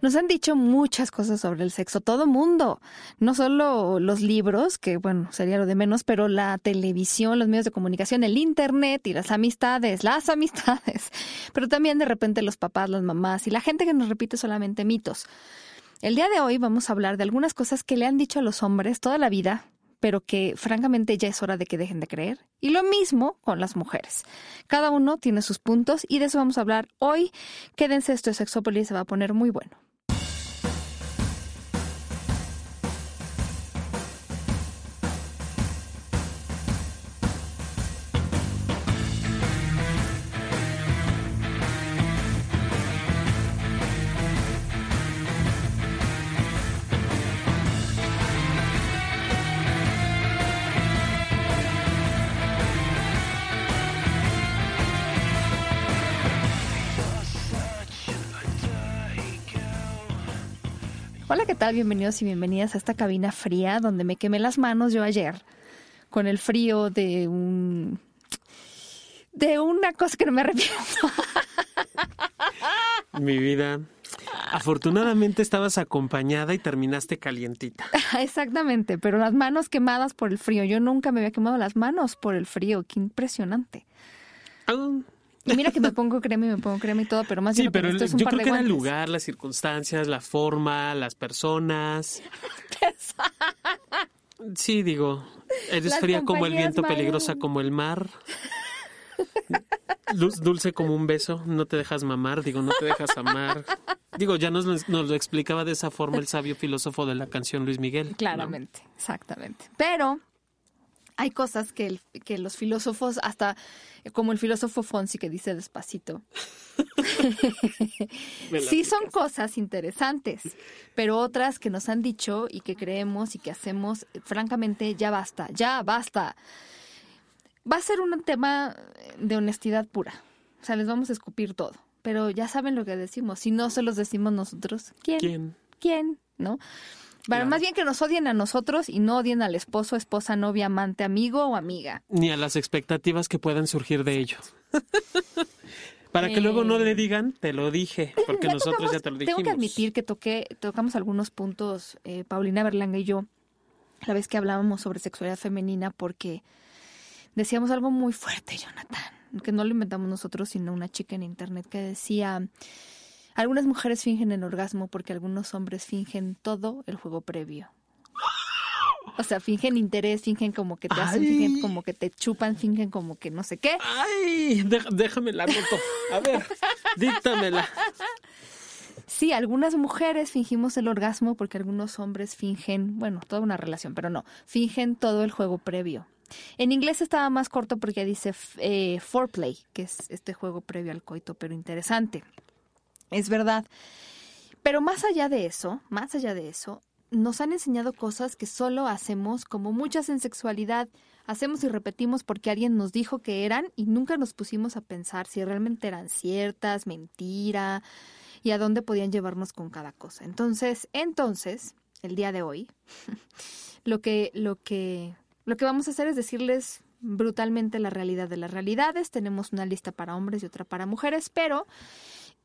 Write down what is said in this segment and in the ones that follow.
Nos han dicho muchas cosas sobre el sexo, todo mundo. No solo los libros, que bueno, sería lo de menos, pero la televisión, los medios de comunicación, el internet y las amistades, las amistades. Pero también de repente los papás, las mamás y la gente que nos repite solamente mitos. El día de hoy vamos a hablar de algunas cosas que le han dicho a los hombres toda la vida, pero que francamente ya es hora de que dejen de creer. Y lo mismo con las mujeres. Cada uno tiene sus puntos y de eso vamos a hablar hoy. Quédense, esto es Sexópolis, se va a poner muy bueno. Tal? Bienvenidos y bienvenidas a esta cabina fría donde me quemé las manos yo ayer con el frío de un de una cosa que no me arrepiento. Mi vida. Afortunadamente estabas acompañada y terminaste calientita. Exactamente, pero las manos quemadas por el frío. Yo nunca me había quemado las manos por el frío. Qué impresionante. Ah, Y mira que me pongo crema y me pongo crema y todo, pero más sí, bien lo que pero necesito es un yo par creo de que era el lugar, las circunstancias, la forma, las personas. Sí, digo, eres Las fría como el viento, peligrosa como el mar. Dul- Dulce como un beso, no te dejas mamar, digo, no te dejas amar. Digo, ya nos, lo- nos lo explicaba de esa forma el sabio filósofo de la canción Luis Miguel. ¿no? Claramente, exactamente. Pero hay cosas que, el- que los filósofos, hasta como el filósofo Fonsi que dice despacito, sí son cosas interesantes, pero otras que nos han dicho y que creemos y que hacemos, francamente, ya basta, ya basta. Va a ser un tema de honestidad pura. O sea, les vamos a escupir todo. Pero ya saben lo que decimos. Si no se los decimos nosotros, ¿quién? ¿Quién? ¿Quién? ¿No? Bueno, Claro. más bien que nos odien a nosotros y no odien al esposo, esposa, novia, amante, amigo o amiga. Ni a las expectativas que puedan surgir de ello. Para que luego no le digan, te lo dije, porque Ya nosotros tocamos- ya te lo dijimos. Tengo que admitir que toqué, tocamos algunos puntos, eh, Paulina Berlanga y yo, la vez que hablábamos sobre sexualidad femenina, porque decíamos algo muy fuerte, Jonathan, que no lo inventamos nosotros, sino una chica en internet que decía, algunas mujeres fingen el orgasmo porque algunos hombres fingen todo el juego previo. O sea, fingen interés, fingen como que te hacen, Ay. fingen como que te chupan, fingen como que no sé qué. Ay, déjame la anoto. A ver, díctamela. Sí, algunas mujeres fingimos el orgasmo porque algunos hombres fingen, bueno, toda una relación, pero no, fingen todo el juego previo. En inglés estaba más corto porque dice eh, foreplay, que es este juego previo al coito, pero interesante. Es verdad. Pero más allá de eso, más allá de eso, nos han enseñado cosas que solo hacemos, como muchas en sexualidad, hacemos y repetimos porque alguien nos dijo que eran y nunca nos pusimos a pensar si realmente eran ciertas, mentira, y a dónde podían llevarnos con cada cosa. Entonces, entonces, el día de hoy, lo que, lo que, lo que vamos a hacer es decirles brutalmente la realidad de las realidades. Tenemos una lista para hombres y otra para mujeres, pero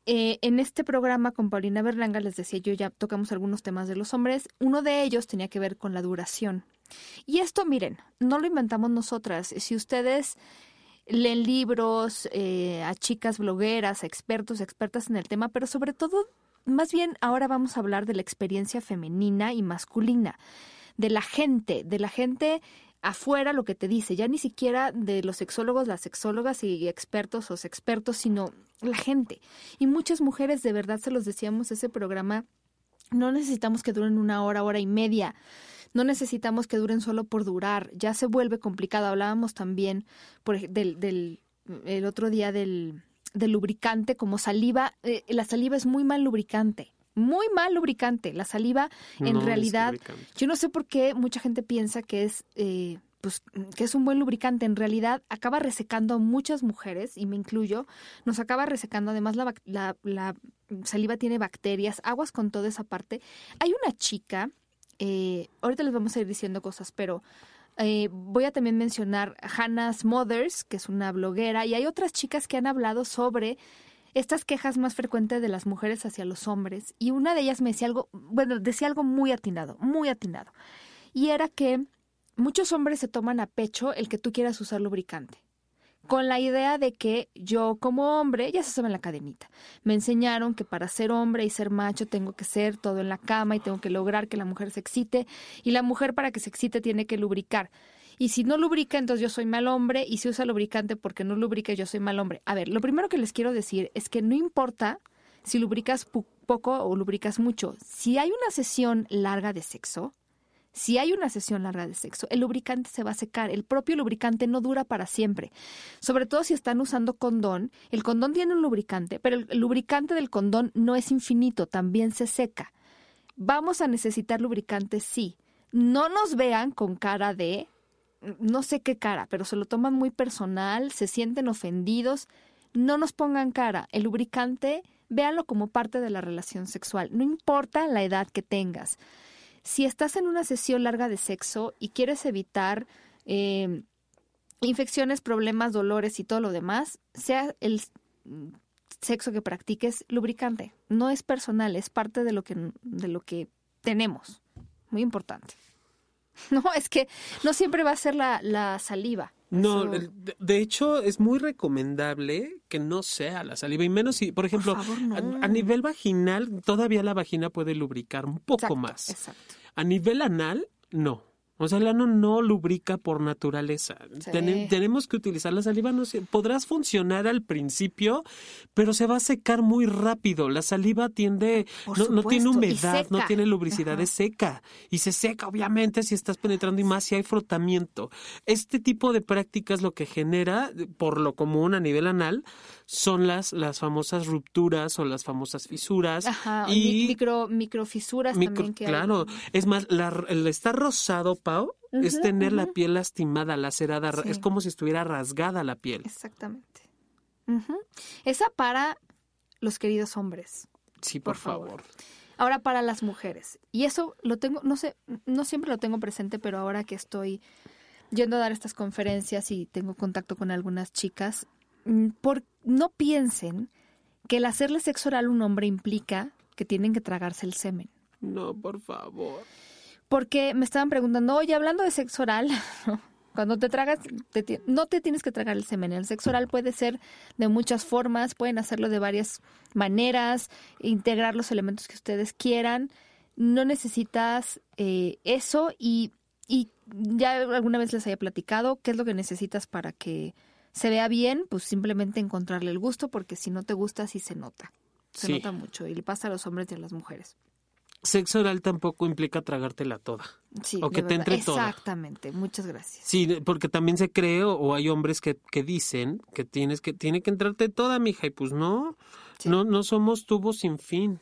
eh, en este programa con Paulina Berlanga, les decía yo, ya tocamos algunos temas de los hombres. Uno de ellos tenía que ver con la duración. Y esto, miren, no lo inventamos nosotras. Si ustedes leen libros eh, a chicas blogueras, a expertos, expertas en el tema, pero sobre todo, más bien ahora vamos a hablar de la experiencia femenina y masculina, de la gente, de la gente afuera lo que te dice, ya ni siquiera de los sexólogos, las sexólogas y expertos o expertos, sino la gente. Y muchas mujeres, de verdad se los decíamos, ese programa, no necesitamos que duren una hora, hora y media. No necesitamos que duren solo por durar, ya se vuelve complicado. Hablábamos también por, del, del el otro día del, del lubricante como saliva. eh, la saliva es muy mal lubricante, muy mal lubricante. La saliva en No realidad, yo no sé por qué mucha gente piensa que es eh, pues que es un buen lubricante. En realidad acaba resecando a muchas mujeres, y me incluyo, nos acaba resecando. Además, la, bac- la, la saliva tiene bacterias, aguas con toda esa parte. Hay una chica, eh, ahorita les vamos a ir diciendo cosas, pero eh, voy a también mencionar Hannah's Mothers, que es una bloguera, y hay otras chicas que han hablado sobre estas quejas más frecuentes de las mujeres hacia los hombres y una de ellas me decía algo, bueno, decía algo muy atinado, muy atinado. Y era que muchos hombres se toman a pecho el que tú quieras usar lubricante con la idea de que yo como hombre, ya se sabe en la cadenita, me enseñaron que para ser hombre y ser macho tengo que ser todo en la cama y tengo que lograr que la mujer se excite y la mujer para que se excite tiene que lubricar. Y si no lubrica, entonces yo soy mal hombre y si usa lubricante porque no lubrica, yo soy mal hombre. A ver, lo primero que les quiero decir es que no importa si lubricas poco o lubricas mucho. Si hay una sesión larga de sexo, si hay una sesión larga de sexo, el lubricante se va a secar. El propio lubricante no dura para siempre. Sobre todo si están usando condón. El condón tiene un lubricante, pero el lubricante del condón no es infinito, también se seca. Vamos a necesitar lubricante, sí. No nos vean con cara de, no sé qué cara, pero se lo toman muy personal, se sienten ofendidos. No nos pongan cara. El lubricante, véanlo como parte de la relación sexual. No importa la edad que tengas si estás en una sesión larga de sexo y quieres evitar eh, infecciones, problemas, dolores y todo lo demás, sea el sexo que practiques lubricante. No es personal, es parte de lo que, de lo que tenemos. Muy importante. No, es que no siempre va a ser la, la saliva. No, de hecho es muy recomendable que no sea la saliva y menos si, por ejemplo, a, nivel vaginal todavía la vagina puede lubricar un poco más. Exacto. A nivel anal, no. O sea, el ano no lubrica por naturaleza. tenemos que utilizar la saliva. No podrás funcionar al principio, pero se va a secar muy rápido. La saliva tiende, no, tiene humedad, no tiene lubricidad, es seca. Y se seca, obviamente, si estás penetrando y más si hay frotamiento. Este tipo de prácticas lo que genera, por lo común a nivel anal, son las, las famosas rupturas o las famosas fisuras. Ajá, y micro, microfisuras también que Claro, es más, la, el estar rosado Pau, es tener la piel lastimada, lacerada, es como si estuviera rasgada la piel. Exactamente. Esa para los queridos hombres. Sí, por, favor. Ahora para las mujeres. Y eso lo tengo, no sé, no siempre lo tengo presente, pero ahora que estoy yendo a dar estas conferencias y tengo contacto con algunas chicas, por, no piensen que el hacerle sexo oral a un hombre implica que tienen que tragarse el semen. No, por favor porque me estaban preguntando, oye, hablando de sexo oral, cuando te tragas, no te tienes que tragar el semen. El sexo oral puede ser de muchas formas, pueden hacerlo de varias maneras, integrar los elementos que ustedes quieran. No necesitas eh, eso y, y ya alguna vez les había platicado qué es lo que necesitas para que se vea bien, pues simplemente encontrarle el gusto, porque si no te gusta, sí se nota. Se nota mucho y le pasa a los hombres y a las mujeres sexo oral tampoco implica tragártela toda. Sí, o que te entre toda. Exactamente, muchas gracias. Sí, porque también se cree o, hay hombres que, que, dicen que tienes que tiene que entrarte toda, mija, y pues no, no, no somos tubos sin fin.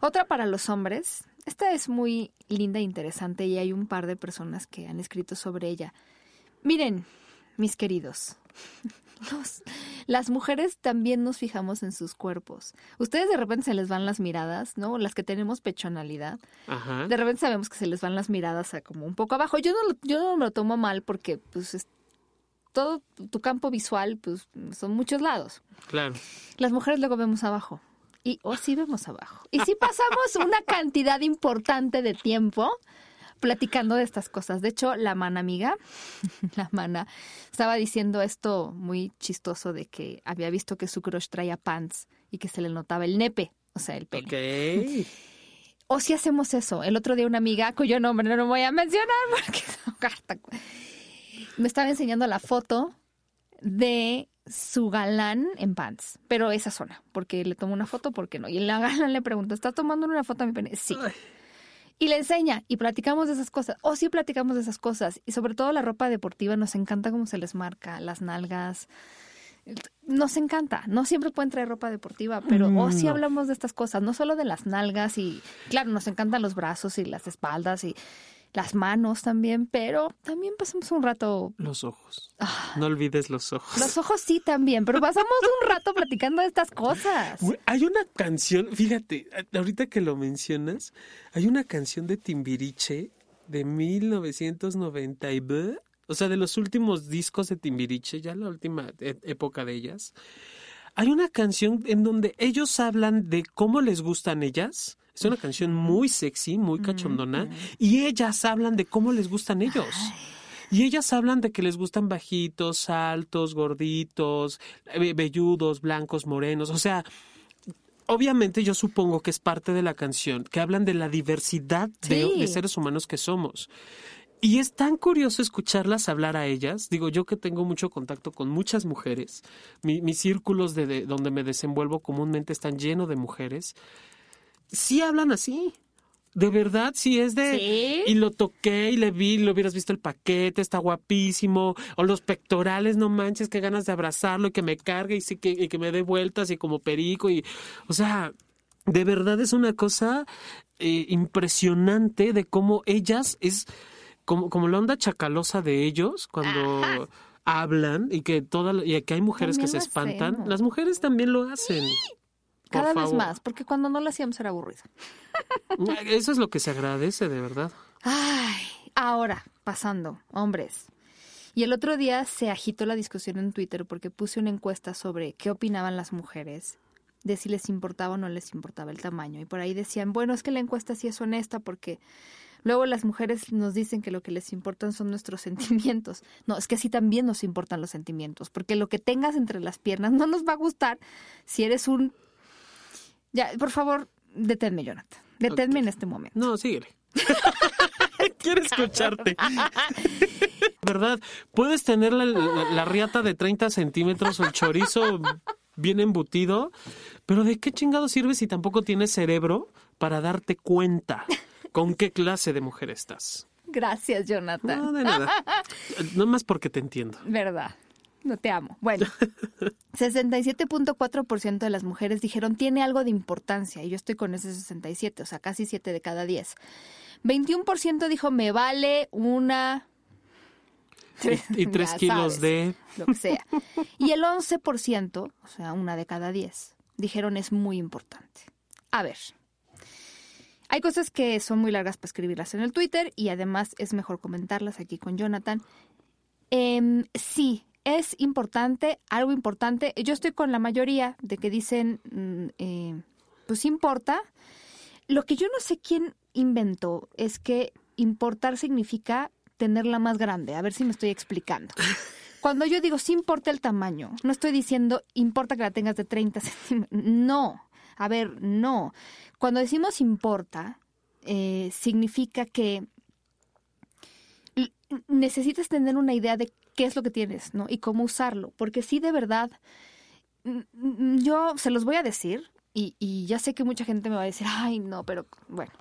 Otra para los hombres, esta es muy linda e interesante y hay un par de personas que han escrito sobre ella. Miren, mis queridos, las mujeres también nos fijamos en sus cuerpos. Ustedes de repente se les van las miradas, ¿no? Las que tenemos pechonalidad. De repente sabemos que se les van las miradas a como un poco abajo. Yo no, yo no me lo tomo mal porque pues todo tu campo visual pues son muchos lados. Claro. Las mujeres luego vemos abajo. Y o sí vemos abajo. Y si pasamos una cantidad importante de tiempo platicando de estas cosas. De hecho, la mana amiga, la mana, estaba diciendo esto muy chistoso de que había visto que su crush traía pants y que se le notaba el nepe, o sea, el pelo. Okay. O si hacemos eso. El otro día una amiga, cuyo nombre no lo voy a mencionar porque me estaba enseñando la foto de su galán en pants, pero esa zona, porque le tomó una foto, ¿por qué no? Y la galán le pregunta, ¿estás tomando una foto a mi pene? Sí y le enseña y platicamos de esas cosas. O sí platicamos de esas cosas. Y sobre todo la ropa deportiva nos encanta cómo se les marca, las nalgas. Nos encanta. No siempre pueden traer ropa deportiva, pero o sí hablamos de estas cosas, no solo de las nalgas y claro, nos encantan los brazos y las espaldas y las manos también, pero también pasamos un rato. Los ojos. Ah. No olvides los ojos. Los ojos sí también, pero pasamos un rato platicando de estas cosas. Hay una canción, fíjate, ahorita que lo mencionas, hay una canción de Timbiriche de 1990 y o sea, de los últimos discos de Timbiriche, ya la última e, época de ellas. Hay una canción en donde ellos hablan de cómo les gustan ellas. Es una canción muy sexy, muy cachondona. Y ellas hablan de cómo les gustan ellos. Y ellas hablan de que les gustan bajitos, altos, gorditos, velludos, blancos, morenos. O sea, obviamente yo supongo que es parte de la canción, que hablan de la diversidad de, seres humanos que somos. Y es tan curioso escucharlas hablar a ellas. Digo, yo que tengo mucho contacto con muchas mujeres, mis círculos de, donde me desenvuelvo comúnmente están llenos de mujeres. Sí hablan así. De verdad, sí es de... Y lo toqué y le vi, lo hubieras visto el paquete, está guapísimo. O los pectorales, no manches, qué ganas de abrazarlo y que me cargue y, sí, que, y que me dé vueltas y como perico. y O sea, de verdad es una cosa eh, impresionante de cómo ellas es como, como la onda chacalosa de ellos cuando hablan y que toda y que hay mujeres que se espantan. Las mujeres también lo hacen. Cada vez más, porque cuando no lo hacíamos era aburrido. Eso es lo que se agradece, de verdad. Ay, ahora, pasando, hombres. Y el otro día se agitó la discusión en Twitter porque puse una encuesta sobre qué opinaban las mujeres, de si les importaba o no les importaba el tamaño. Y por ahí decían, bueno, es que la encuesta sí es honesta porque luego las mujeres nos dicen que lo que les importan son nuestros sentimientos. No, es que sí también nos importan los sentimientos, porque lo que tengas entre las piernas no nos va a gustar si eres un ya, por favor, deténme, Jonathan. Deténme en este momento. No, síguele. Quiero escucharte. ¿Verdad? Puedes tener la, riata de 30 centímetros o el chorizo bien embutido, pero ¿de qué chingado sirve si tampoco tienes cerebro para darte cuenta con qué clase de mujer estás? Gracias, Jonathan. No, de nada. No más porque te entiendo. Verdad. No te amo. Bueno, 67.4% de las mujeres dijeron tiene algo de importancia y yo estoy con ese 67, o sea, casi 7 de cada 10. 21% dijo me vale una... Y 3 kilos de... Lo que sea. Y el 11%, o sea, una de cada 10, dijeron es muy importante. A ver, hay cosas que son muy largas para escribirlas en el Twitter y además es mejor comentarlas aquí con Jonathan. Eh, sí, es importante, algo importante. Yo estoy con la mayoría de que dicen, mm, eh, pues importa. Lo que yo no sé quién inventó es que importar significa tenerla más grande. A ver si me estoy explicando. Cuando yo digo sí importa el tamaño, no estoy diciendo importa que la tengas de 30 centímetros. No. A ver, no. Cuando decimos importa, eh, significa que necesitas tener una idea de qué es lo que tienes, ¿no? Y cómo usarlo. Porque sí, de verdad, yo se los voy a decir y, y ya sé que mucha gente me va a decir, ay, no, pero bueno.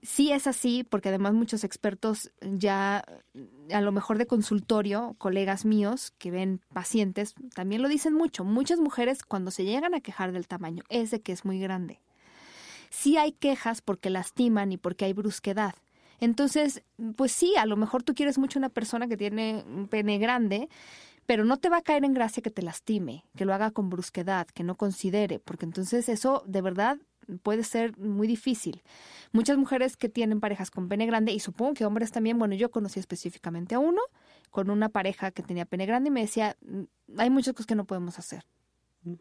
Sí es así, porque además muchos expertos ya, a lo mejor de consultorio, colegas míos que ven pacientes, también lo dicen mucho. Muchas mujeres cuando se llegan a quejar del tamaño es de que es muy grande. Sí hay quejas porque lastiman y porque hay brusquedad, entonces, pues sí, a lo mejor tú quieres mucho una persona que tiene un pene grande, pero no te va a caer en gracia que te lastime, que lo haga con brusquedad, que no considere, porque entonces eso de verdad puede ser muy difícil. Muchas mujeres que tienen parejas con pene grande, y supongo que hombres también, bueno, yo conocí específicamente a uno con una pareja que tenía pene grande y me decía, mm, hay muchas cosas que no podemos hacer.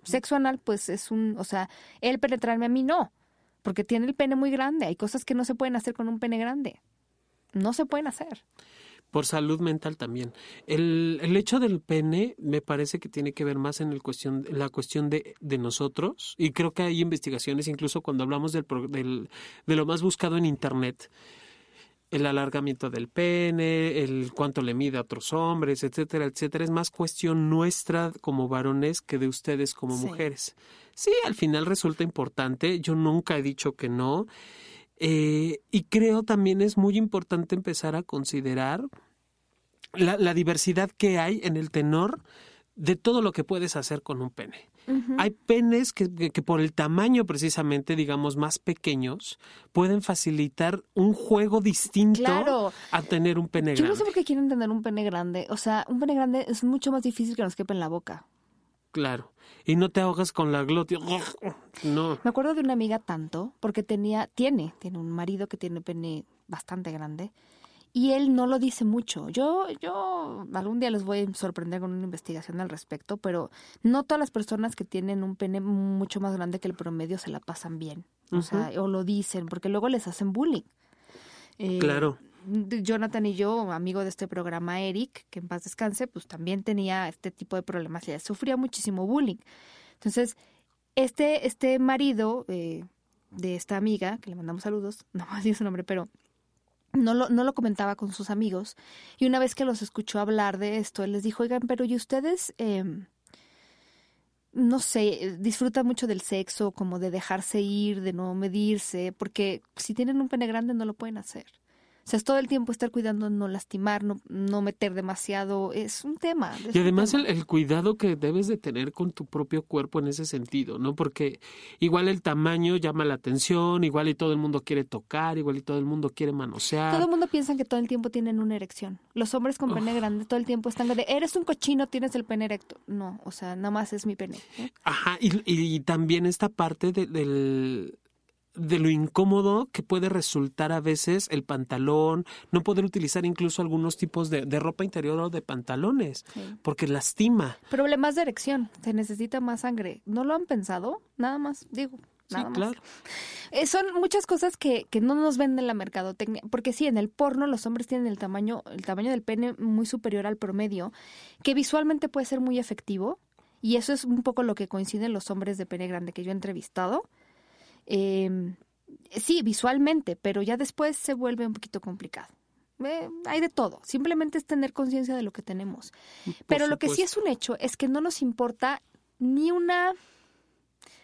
Sexo anal, pues es un, o sea, él penetrarme a mí no, porque tiene el pene muy grande. Hay cosas que no se pueden hacer con un pene grande. No se pueden hacer. Por salud mental también. El, el hecho del pene me parece que tiene que ver más en el cuestión, la cuestión de, de nosotros. Y creo que hay investigaciones, incluso cuando hablamos del, del, de lo más buscado en Internet, el alargamiento del pene, el cuánto le mide a otros hombres, etcétera, etcétera. Es más cuestión nuestra como varones que de ustedes como mujeres. Sí, al final resulta importante. Yo nunca he dicho que no. Eh, y creo también es muy importante empezar a considerar la, la diversidad que hay en el tenor de todo lo que puedes hacer con un pene. Hay penes que, que, por el tamaño precisamente, digamos, más pequeños, pueden facilitar un juego distinto a tener un pene grande. Yo no sé por qué quieren tener un pene grande. O sea, un pene grande es mucho más difícil que nos quepa en la boca. Claro. Y no te ahogas con la glotia. No. Me acuerdo de una amiga tanto, porque tenía, tiene, tiene un marido que tiene pene bastante grande y él no lo dice mucho. Yo, yo algún día les voy a sorprender con una investigación al respecto, pero no todas las personas que tienen un pene mucho más grande que el promedio se la pasan bien, o sea, o lo dicen, porque luego les hacen bullying. Eh, claro. Jonathan y yo, amigo de este programa, Eric, que en paz descanse, pues también tenía este tipo de problemas y sufría muchísimo bullying. Entonces, este, este marido eh, de esta amiga, que le mandamos saludos, no más dice su nombre, pero no lo, no lo comentaba con sus amigos. Y una vez que los escuchó hablar de esto, él les dijo, oigan, pero ¿y ustedes, eh, no sé, disfrutan mucho del sexo, como de dejarse ir, de no medirse? Porque si tienen un pene grande no lo pueden hacer. O sea, es todo el tiempo estar cuidando no lastimar, no, no meter demasiado, es un tema. y además El, cuidado que debes de tener con tu propio cuerpo en ese sentido, ¿no? Porque igual el tamaño llama la atención, igual y todo el mundo quiere tocar, igual y todo el mundo quiere manosear. Todo el mundo piensa que todo el tiempo tienen una erección. Los hombres con pene grande todo el tiempo están de, eres un cochino, tienes el pene erecto. No, o sea, nada más es mi pene. Ajá, y, y, también esta parte del de lo incómodo que puede resultar a veces el pantalón, no poder utilizar incluso algunos tipos de, ropa interior o de pantalones, porque lastima. Problemas de erección, se necesita más sangre. ¿No lo han pensado? Nada más, digo. Nada sí, claro. Eh, son muchas cosas que, que no nos venden la mercadotecnia, porque sí, en el porno los hombres tienen el tamaño, el tamaño del pene muy superior al promedio, que visualmente puede ser muy efectivo, y eso es un poco lo que coinciden los hombres de pene grande que yo he entrevistado eh, sí, visualmente, pero ya después se vuelve un poquito complicado. Eh, hay de todo, simplemente es tener conciencia de lo que tenemos. pero lo que sí es un hecho es que no nos importa ni una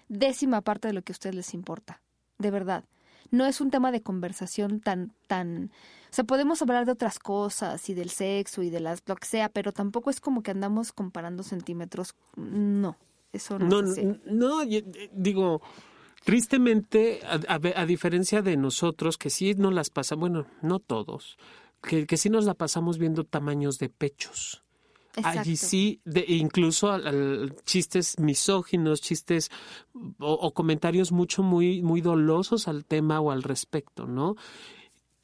décima parte de lo que a ustedes les importa, de verdad. No es un tema de conversación tan, tan, o sea, podemos hablar de otras cosas y del sexo y de las, lo que sea, pero tampoco es como que andamos comparando centímetros. No, eso no, no es No, digo, Tristemente, a, diferencia de nosotros, que sí nos las pasamos, bueno, no todos, que, que sí nos la pasamos viendo tamaños de pechos. Allí sí, de, incluso al, chistes misóginos, chistes o, comentarios mucho muy, muy dolosos al tema o al respecto, ¿no?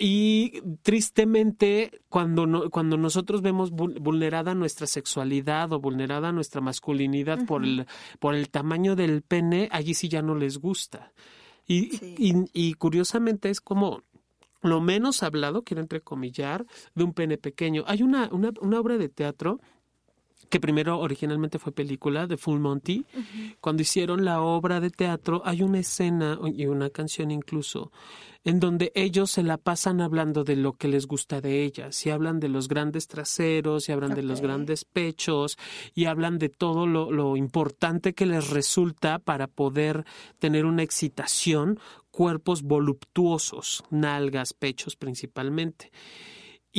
Y tristemente, cuando, cuando nosotros vemos vulnerada nuestra sexualidad o vulnerada nuestra masculinidad por, el, por el tamaño del pene, allí sí ya no les gusta. Y, y, curiosamente es como lo menos hablado, quiero entrecomillar, de un pene pequeño. Hay una, una, una obra de teatro que primero originalmente fue película de Full Monty. Cuando hicieron la obra de teatro hay una escena y una canción incluso en donde ellos se la pasan hablando de lo que les gusta de ellas y hablan de los grandes traseros y hablan de los grandes pechos y hablan de todo lo, lo importante que les resulta para poder tener una excitación cuerpos voluptuosos, nalgas, pechos principalmente.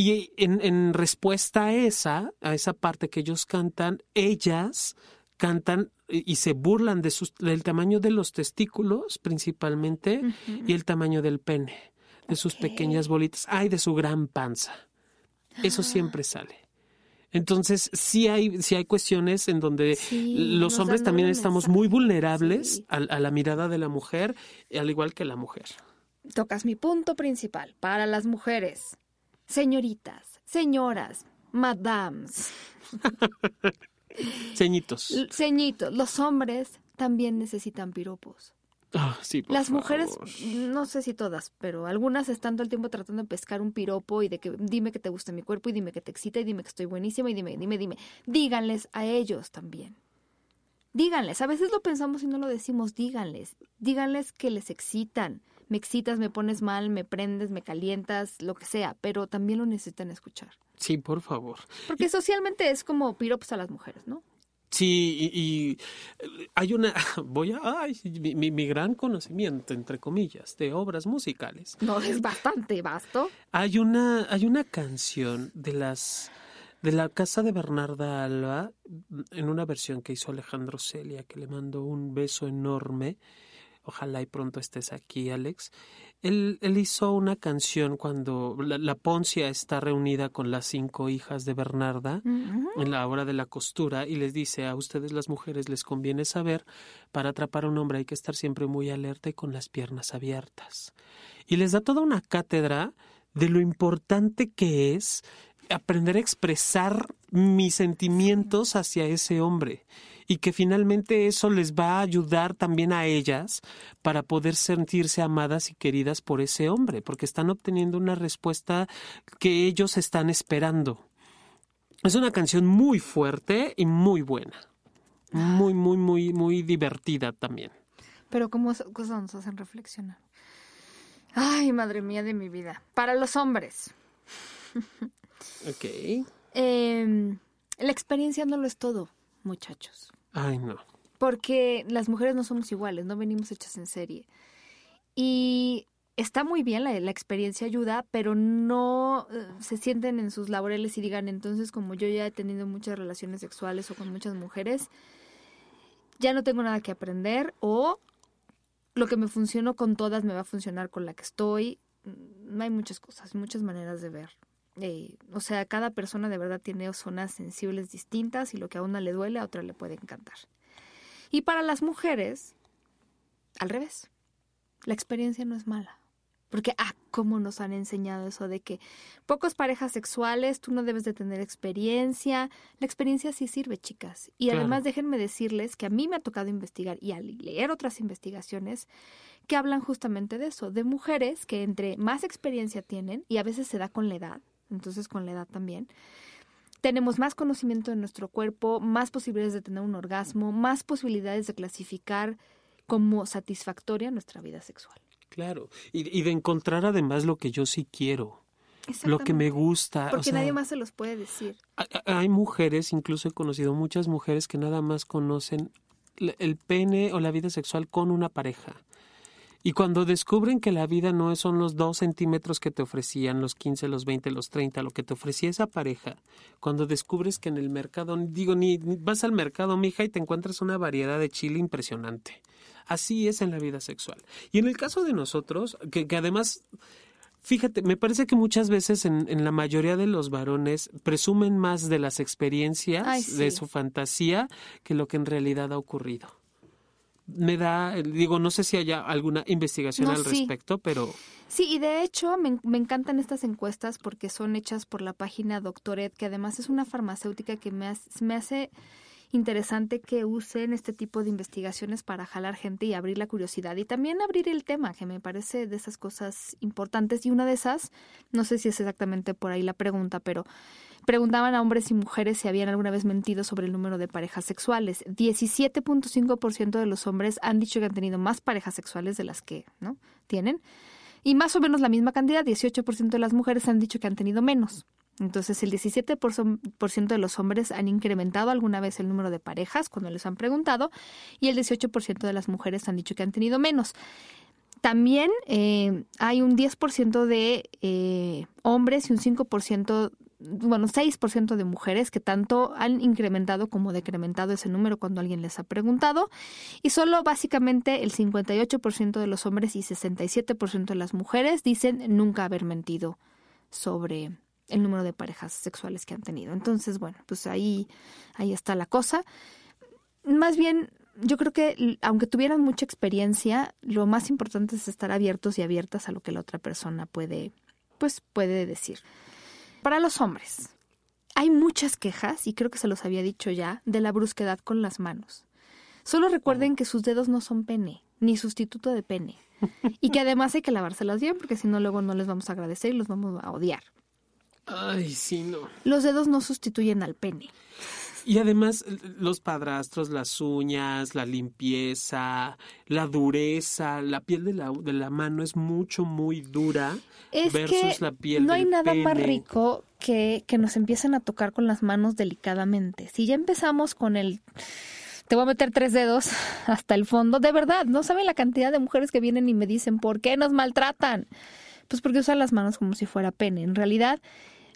Y en, en, respuesta a esa, a esa parte que ellos cantan, ellas cantan y se burlan de sus, del tamaño de los testículos principalmente y el tamaño del pene, de sus pequeñas bolitas, ay, de su gran panza. Eso siempre sale. Entonces, sí hay, sí hay cuestiones en donde los hombres también estamos muy vulnerables a, a la mirada de la mujer, al igual que la mujer. Tocas mi punto principal. Para las mujeres señoritas, señoras, madams. Ceñitos. Ceñitos. Los hombres también necesitan piropos. Ah, sí, Las mujeres, no sé si todas, pero algunas están todo el tiempo tratando de pescar un piropo y de que dime que te gusta mi cuerpo y dime que te excita y dime que estoy buenísima y dime, dime, dime. Díganles a ellos también. Díganles, a veces lo pensamos y no lo decimos, díganles. Díganles que les excitan, me excitas, me pones mal, me prendes, me calientas, lo que sea, pero también lo necesitan escuchar. Sí, por favor. Porque socialmente es como piropos a las mujeres, ¿no? Sí, y, hay una, voy a, ay, mi, mi, gran conocimiento, entre comillas, de obras musicales. No, es bastante vasto. Hay una, hay una canción de las, de la casa de Bernarda Alba, en una versión que hizo Alejandro Celia, que le mando un beso enorme, Ojalá y pronto estés aquí, Alex. Él, él hizo una canción cuando la, Poncia está reunida con las cinco hijas de Bernarda en la hora de la costura y les dice a ustedes las mujeres les conviene saber para atrapar a un hombre hay que estar siempre muy alerta y con las piernas abiertas. Y les da toda una cátedra de lo importante que es aprender a expresar mis sentimientos hacia ese hombre y que finalmente eso les va a ayudar también a ellas para poder sentirse amadas y queridas por ese hombre, porque están obteniendo una respuesta que ellos están esperando. Es una canción muy fuerte y muy buena. Muy, muy, muy, muy divertida también. Pero como cosas nos hacen reflexionar. Ay, madre mía de mi vida. Para los hombres. ok. Em, la experiencia no lo es todo, muchachos. Ay, no. Porque las mujeres no somos iguales, no venimos hechas en serie. Y está muy bien, la, experiencia ayuda, pero no eh, se sienten en sus laureles y digan, entonces como yo ya he tenido muchas relaciones sexuales o con muchas mujeres, ya no tengo nada que aprender o lo que me funcionó con todas me va a funcionar con la que estoy. Mm, hay muchas cosas, muchas maneras de ver. Eh, o sea, cada persona de verdad tiene zonas sensibles distintas y lo que a una le duele, a otra le puede encantar. Y para las mujeres, al revés, la experiencia no es mala. Porque, ah, cómo nos han enseñado eso de que pocas parejas sexuales, tú no debes de tener experiencia. La experiencia sí sirve, chicas. Y además déjenme decirles que a mí me ha tocado investigar y al leer otras investigaciones que hablan justamente de eso, de mujeres que entre más experiencia tienen, y a veces se da con la edad, entonces con la edad también, tenemos más conocimiento de nuestro cuerpo, más posibilidades de tener un orgasmo, más posibilidades de clasificar como satisfactoria nuestra vida sexual. Claro, y, de encontrar además lo que yo sí quiero, lo que me gusta. Porque nadie más se los puede decir. Hay mujeres, incluso he conocido muchas mujeres que nada más conocen el pene o la vida sexual con una pareja. Y cuando descubren que la vida no son los dos centímetros que te ofrecían, los 15, los 20, los 30, lo que te ofrecía esa pareja, cuando descubres que en el mercado, digo, ni vas al mercado, mija, y te encuentras una variedad de chile impresionante. Así es en la vida sexual. Y en el caso de nosotros, que, además Fíjate, me parece que muchas veces en, en, la mayoría de los varones presumen más de las experiencias, de su fantasía, que lo que en realidad ha ocurrido me da, digo, no sé si haya alguna investigación al respecto, pero... Sí, y de hecho me, me, encantan estas encuestas porque son hechas por la página Doctoret, que además es una farmacéutica que me, me hace interesante que usen este tipo de investigaciones para jalar gente y abrir la curiosidad y también abrir el tema, que me parece de esas cosas importantes. Y una de esas, no sé si es exactamente por ahí la pregunta, pero preguntaban a hombres y mujeres si habían alguna vez mentido sobre el número de parejas sexuales. 17.5% de los hombres han dicho que han tenido más parejas sexuales de las que no tienen. Y más o menos la misma cantidad, 18% de las mujeres han dicho que han tenido menos. Entonces, el 17% de los hombres han incrementado alguna vez el número de parejas cuando les han preguntado y el 18% de las mujeres han dicho que han tenido menos. También eh, hay un 10% de eh, hombres y un 5%, bueno, 6% de mujeres que tanto han incrementado como decrementado ese número cuando alguien les ha preguntado. Y solo básicamente el 58% de los hombres y 67% de las mujeres dicen nunca haber mentido sobre el número de parejas sexuales que han tenido. Entonces, bueno, pues ahí, ahí está la cosa. Más bien, yo creo que aunque tuvieran mucha experiencia, lo más importante es estar abiertos y abiertas a lo que la otra persona puede, pues puede decir. Para los hombres, hay muchas quejas, y creo que se los había dicho ya, de la brusquedad con las manos. Solo recuerden que sus dedos no son pene, ni sustituto de pene. Y que además hay que lavárselas bien, porque si no, luego no les vamos a agradecer y los vamos a odiar. Ay, sí, no. Los dedos no sustituyen al pene. Y además, los padrastros, las uñas, la limpieza, la dureza, la piel de la, de la mano es mucho, muy dura es versus que la piel No hay nada más rico que, que nos empiecen a tocar con las manos delicadamente. Si ya empezamos con el te voy a meter tres dedos hasta el fondo. De verdad, no saben la cantidad de mujeres que vienen y me dicen, ¿por qué nos maltratan? Pues porque usan las manos como si fuera pene. En realidad,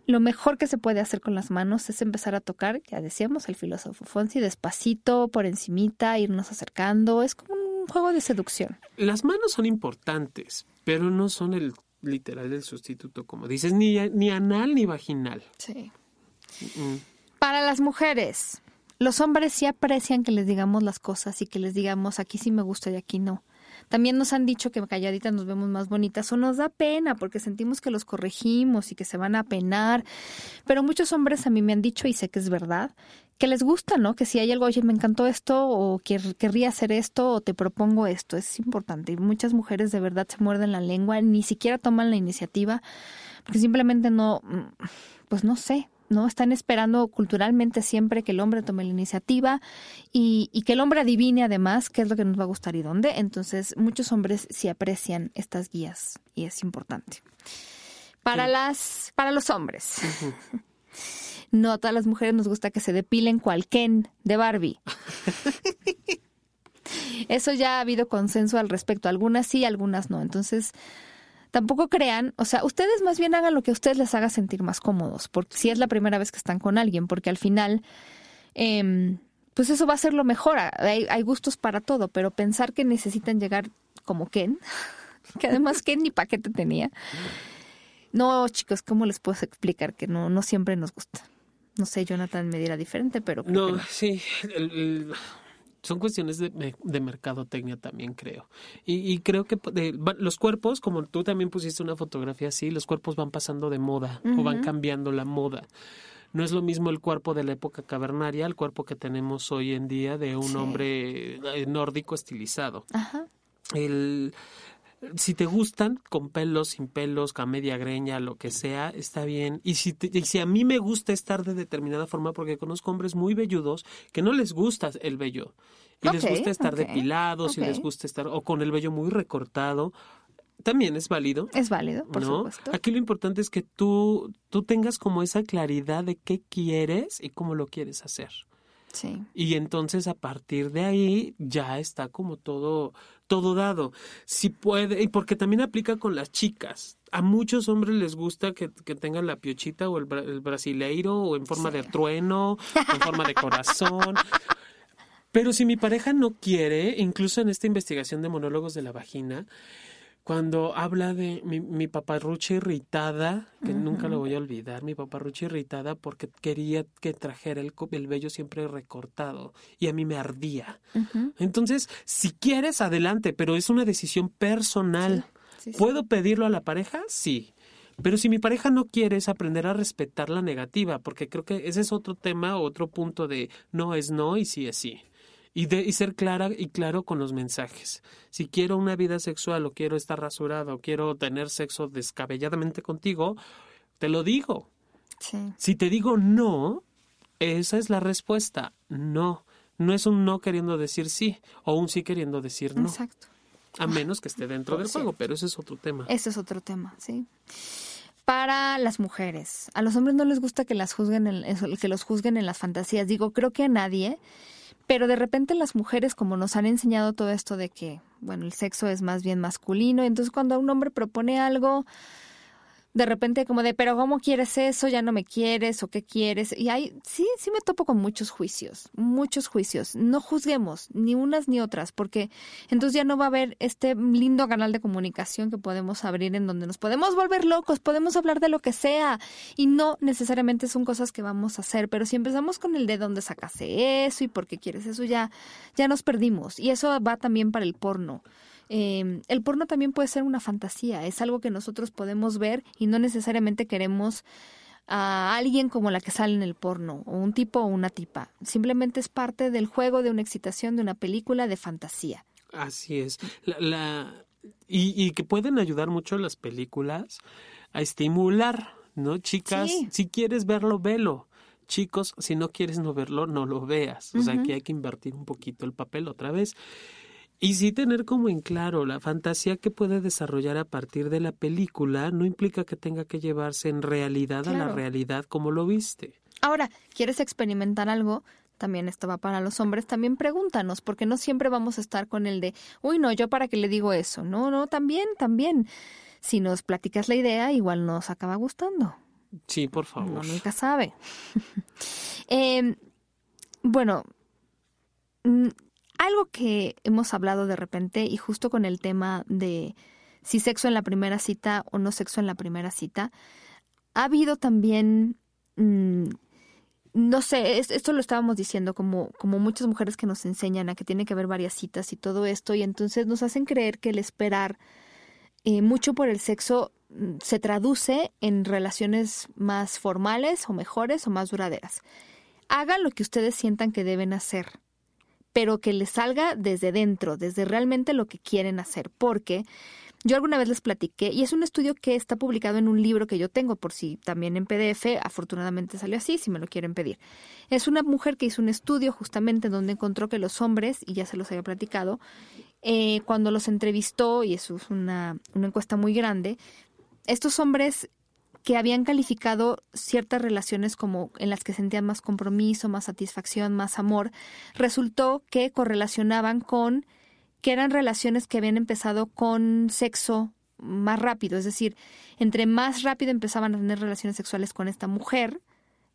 lo mejor que se puede hacer con las manos es empezar a tocar, ya decíamos, el filósofo Fonsi, despacito, por encimita, irnos acercando. Es como un juego de seducción. Las manos son importantes, pero no son el literal del sustituto, como dices, ni, ni anal ni vaginal. Sí. Para las mujeres, los hombres sí aprecian que les digamos las cosas y que les digamos aquí sí me gusta y aquí no. También nos han dicho que calladitas nos vemos más bonitas o nos da pena porque sentimos que los corregimos y que se van a penar. Pero muchos hombres a mí me han dicho, y sé que es verdad, que les gusta, ¿no? Que si hay algo, oye, me encantó esto o querría hacer esto o te propongo esto, es importante. Y muchas mujeres de verdad se muerden la lengua, ni siquiera toman la iniciativa porque simplemente no, mm, pues no sé, ¿no? Están esperando culturalmente siempre que el hombre tome la iniciativa y, y, que el hombre adivine además qué es lo que nos va a gustar y dónde. Entonces, muchos hombres sí aprecian estas guías y es importante. Para las, para los hombres. No a todas las mujeres nos gusta que se depilen cual Ken de Barbie. Eso ya ha habido consenso al respecto. Algunas sí, algunas no. Entonces, tampoco crean, o sea, ustedes más bien hagan lo que a ustedes les haga sentir más cómodos, porque si es la primera vez que están con alguien, porque al final, eh, pues eso va a ser lo mejor. Hay, hay, gustos para todo, pero pensar que necesitan llegar como Ken, que además Ken ni paquete tenía. No, chicos, ¿cómo les puedo explicar que no, no siempre nos gusta? No sé, Jonathan me dirá diferente, pero... No, sí, son cuestiones de, de, mercadotecnia también, creo. Y, creo que los cuerpos, como tú también pusiste una fotografía así, los cuerpos van pasando de moda o van cambiando la moda. No es lo mismo el cuerpo de la época cavernaria al cuerpo que tenemos hoy en día de un hombre eh, nórdico estilizado. Ajá. El, si te gustan, con pelos, sin pelos, con media greña, lo que sea, está bien. Y si, si a mí me gusta estar de determinada forma, porque conozco hombres muy velludos que no les gusta el vello. Y les gusta estar depilados, y les gusta estar, o con el vello muy recortado. También es válido. Es válido, por supuesto. Aquí lo importante es que tú, tú tengas como esa claridad de qué quieres y cómo lo quieres hacer. Sí. Y entonces a partir de ahí ya está como todo todo dado. Si puede, y porque también aplica con las chicas. A muchos hombres les gusta que, tengan la piochita o el, brasileiro o en forma de trueno, o en forma de corazón. Pero si mi pareja no quiere, incluso en esta investigación de monólogos de la vagina, cuando habla de mi, mi paparrucha irritada, que nunca lo voy a olvidar, mi paparrucha irritada porque quería que trajera el, el vello siempre recortado y a mí me ardía. Entonces, si quieres, adelante, pero es una decisión personal. ¿Puedo pedirlo a la pareja? Sí. Pero si mi pareja no quiere es aprender a respetar la negativa, porque creo que ese es otro tema, otro punto de no es no y sí es sí y, de, y ser clara y claro con los mensajes. Si quiero una vida sexual o quiero estar rasurado o quiero tener sexo descabelladamente contigo, te lo digo. Si te digo no, esa es la respuesta. No. No es un no queriendo decir sí o un sí queriendo decir no. Exacto. A menos que esté dentro del juego, pero ese es otro tema. Ese es otro tema, sí. Para las mujeres, a los hombres no les gusta que las juzguen, en, que los juzguen en las fantasías. Digo, creo que a nadie pero de repente las mujeres, como nos han enseñado todo esto de que, bueno, el sexo es más bien masculino, entonces cuando un hombre propone algo, de repente como de, pero ¿cómo quieres eso? ¿Ya no me quieres? ¿O qué quieres? Y hay, sí, sí me topo con muchos juicios, muchos juicios. No juzguemos ni unas ni otras, porque entonces ya no va a haber este lindo canal de comunicación que podemos abrir en donde nos podemos volver locos, podemos hablar de lo que sea y no necesariamente son cosas que vamos a hacer, pero si empezamos con el de dónde sacaste eso y por qué quieres eso, ya, ya nos perdimos. Y eso va también para el porno. Eh, el porno también puede ser una fantasía, es algo que nosotros podemos ver y no necesariamente queremos a alguien como la que sale en el porno, o un tipo o una tipa. Simplemente es parte del juego de una excitación de una película de fantasía. Así es. La, y, que pueden ayudar mucho las películas a estimular, ¿no? Chicas, si quieres verlo, velo. Chicos, si no quieres no verlo, no lo veas. O sea que hay que invertir un poquito el papel otra vez. Y sí tener como en claro la fantasía que puede desarrollar a partir de la película no implica que tenga que llevarse en realidad a la realidad como lo viste. Ahora, ¿quieres experimentar algo? También esto va para los hombres, también pregúntanos, porque no siempre vamos a estar con el de, uy, no, yo para qué le digo eso. No, no, también, también. Si nos platicas la idea, igual nos acaba gustando. Sí, por favor. No, nunca sabe. eh, bueno, algo que hemos hablado de repente y justo con el tema de si sexo en la primera cita o no sexo en la primera cita, ha habido también mm, no sé, esto lo estábamos diciendo como, como muchas mujeres que nos enseñan a que tiene que haber varias citas y todo esto, y entonces nos hacen creer que el esperar eh, mucho por el sexo mm, se traduce en relaciones más formales o mejores o más duraderas. Hagan lo que ustedes sientan que deben hacer, pero que les salga desde dentro, desde realmente lo que quieren hacer, porque yo alguna vez les platiqué, y es un estudio que está publicado en un libro que yo tengo, por si también en PDF, afortunadamente salió así, si me lo quieren pedir. Es una mujer que hizo un estudio justamente donde encontró que los hombres, y ya se los había platicado, eh, cuando los entrevistó, y eso es una, una encuesta muy grande, estos hombres que habían calificado ciertas relaciones como en las que sentían más compromiso, más satisfacción, más amor, resultó que correlacionaban con que eran relaciones que habían empezado con sexo más rápido, es decir, entre más rápido empezaban a tener relaciones sexuales con esta mujer,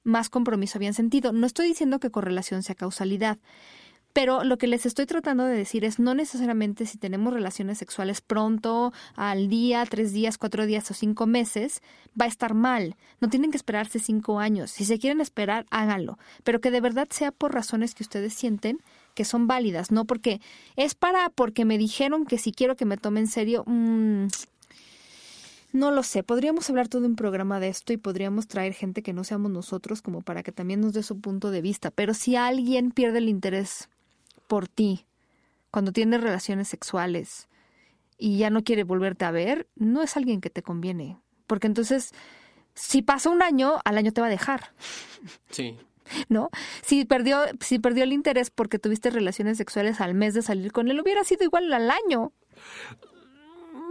más compromiso habían sentido. No estoy diciendo que correlación sea causalidad, pero lo que les estoy tratando de decir es no necesariamente si tenemos relaciones sexuales pronto, al día, tres días, cuatro días o cinco meses, va a estar mal. No tienen que esperarse cinco años. Si se quieren esperar, háganlo. Pero que de verdad sea por razones que ustedes sienten que son válidas, no porque es para porque me dijeron que si quiero que me tome en serio. Mmm, no lo sé, podríamos hablar todo un programa de esto y podríamos traer gente que no seamos nosotros como para que también nos dé su punto de vista, pero si alguien pierde el interés por ti cuando tienes relaciones sexuales y ya no quiere volverte a ver, no es alguien que te conviene. Porque entonces, si pasa un año, al año te va a dejar. Sí. ¿No? Si perdió, si perdió el interés porque tuviste relaciones sexuales al mes de salir con él, hubiera sido igual al año.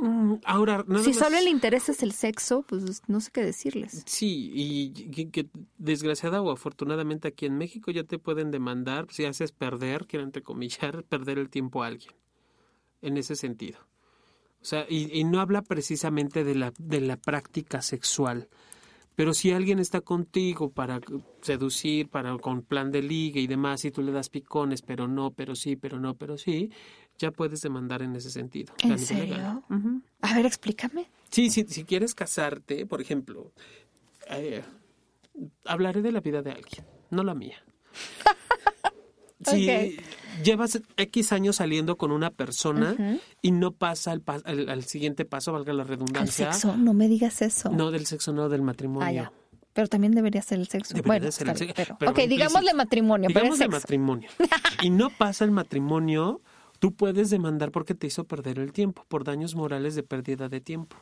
Mm, ahora, si solo el interés es el sexo, pues no sé qué decirles. Sí, y que, desgraciada o afortunadamente aquí en México ya te pueden demandar si haces perder, quiero entrecomillar, perder el tiempo a alguien. En ese sentido. O sea, y, y, no habla precisamente de la, de la práctica sexual. Pero si alguien está contigo para seducir, para con plan de liga y demás, y tú le das picones, pero no, pero sí, pero no, pero sí, ya puedes demandar en ese sentido. ¿En serio? A ver, explícame. Sí, sí, si quieres casarte, por ejemplo, eh, hablaré de la vida de alguien, no la mía. Si llevas X años saliendo con una persona y no pasa al, siguiente paso, valga la redundancia. ¿El sexo? No me digas eso. No, del sexo, no, del matrimonio. Ah, pero también debería ser el sexo. bueno, ser el sexo. ok, digámosle matrimonio. Digámosle matrimonio. y no pasa el matrimonio, Tú puedes demandar porque te hizo perder el tiempo, por daños morales de pérdida de tiempo.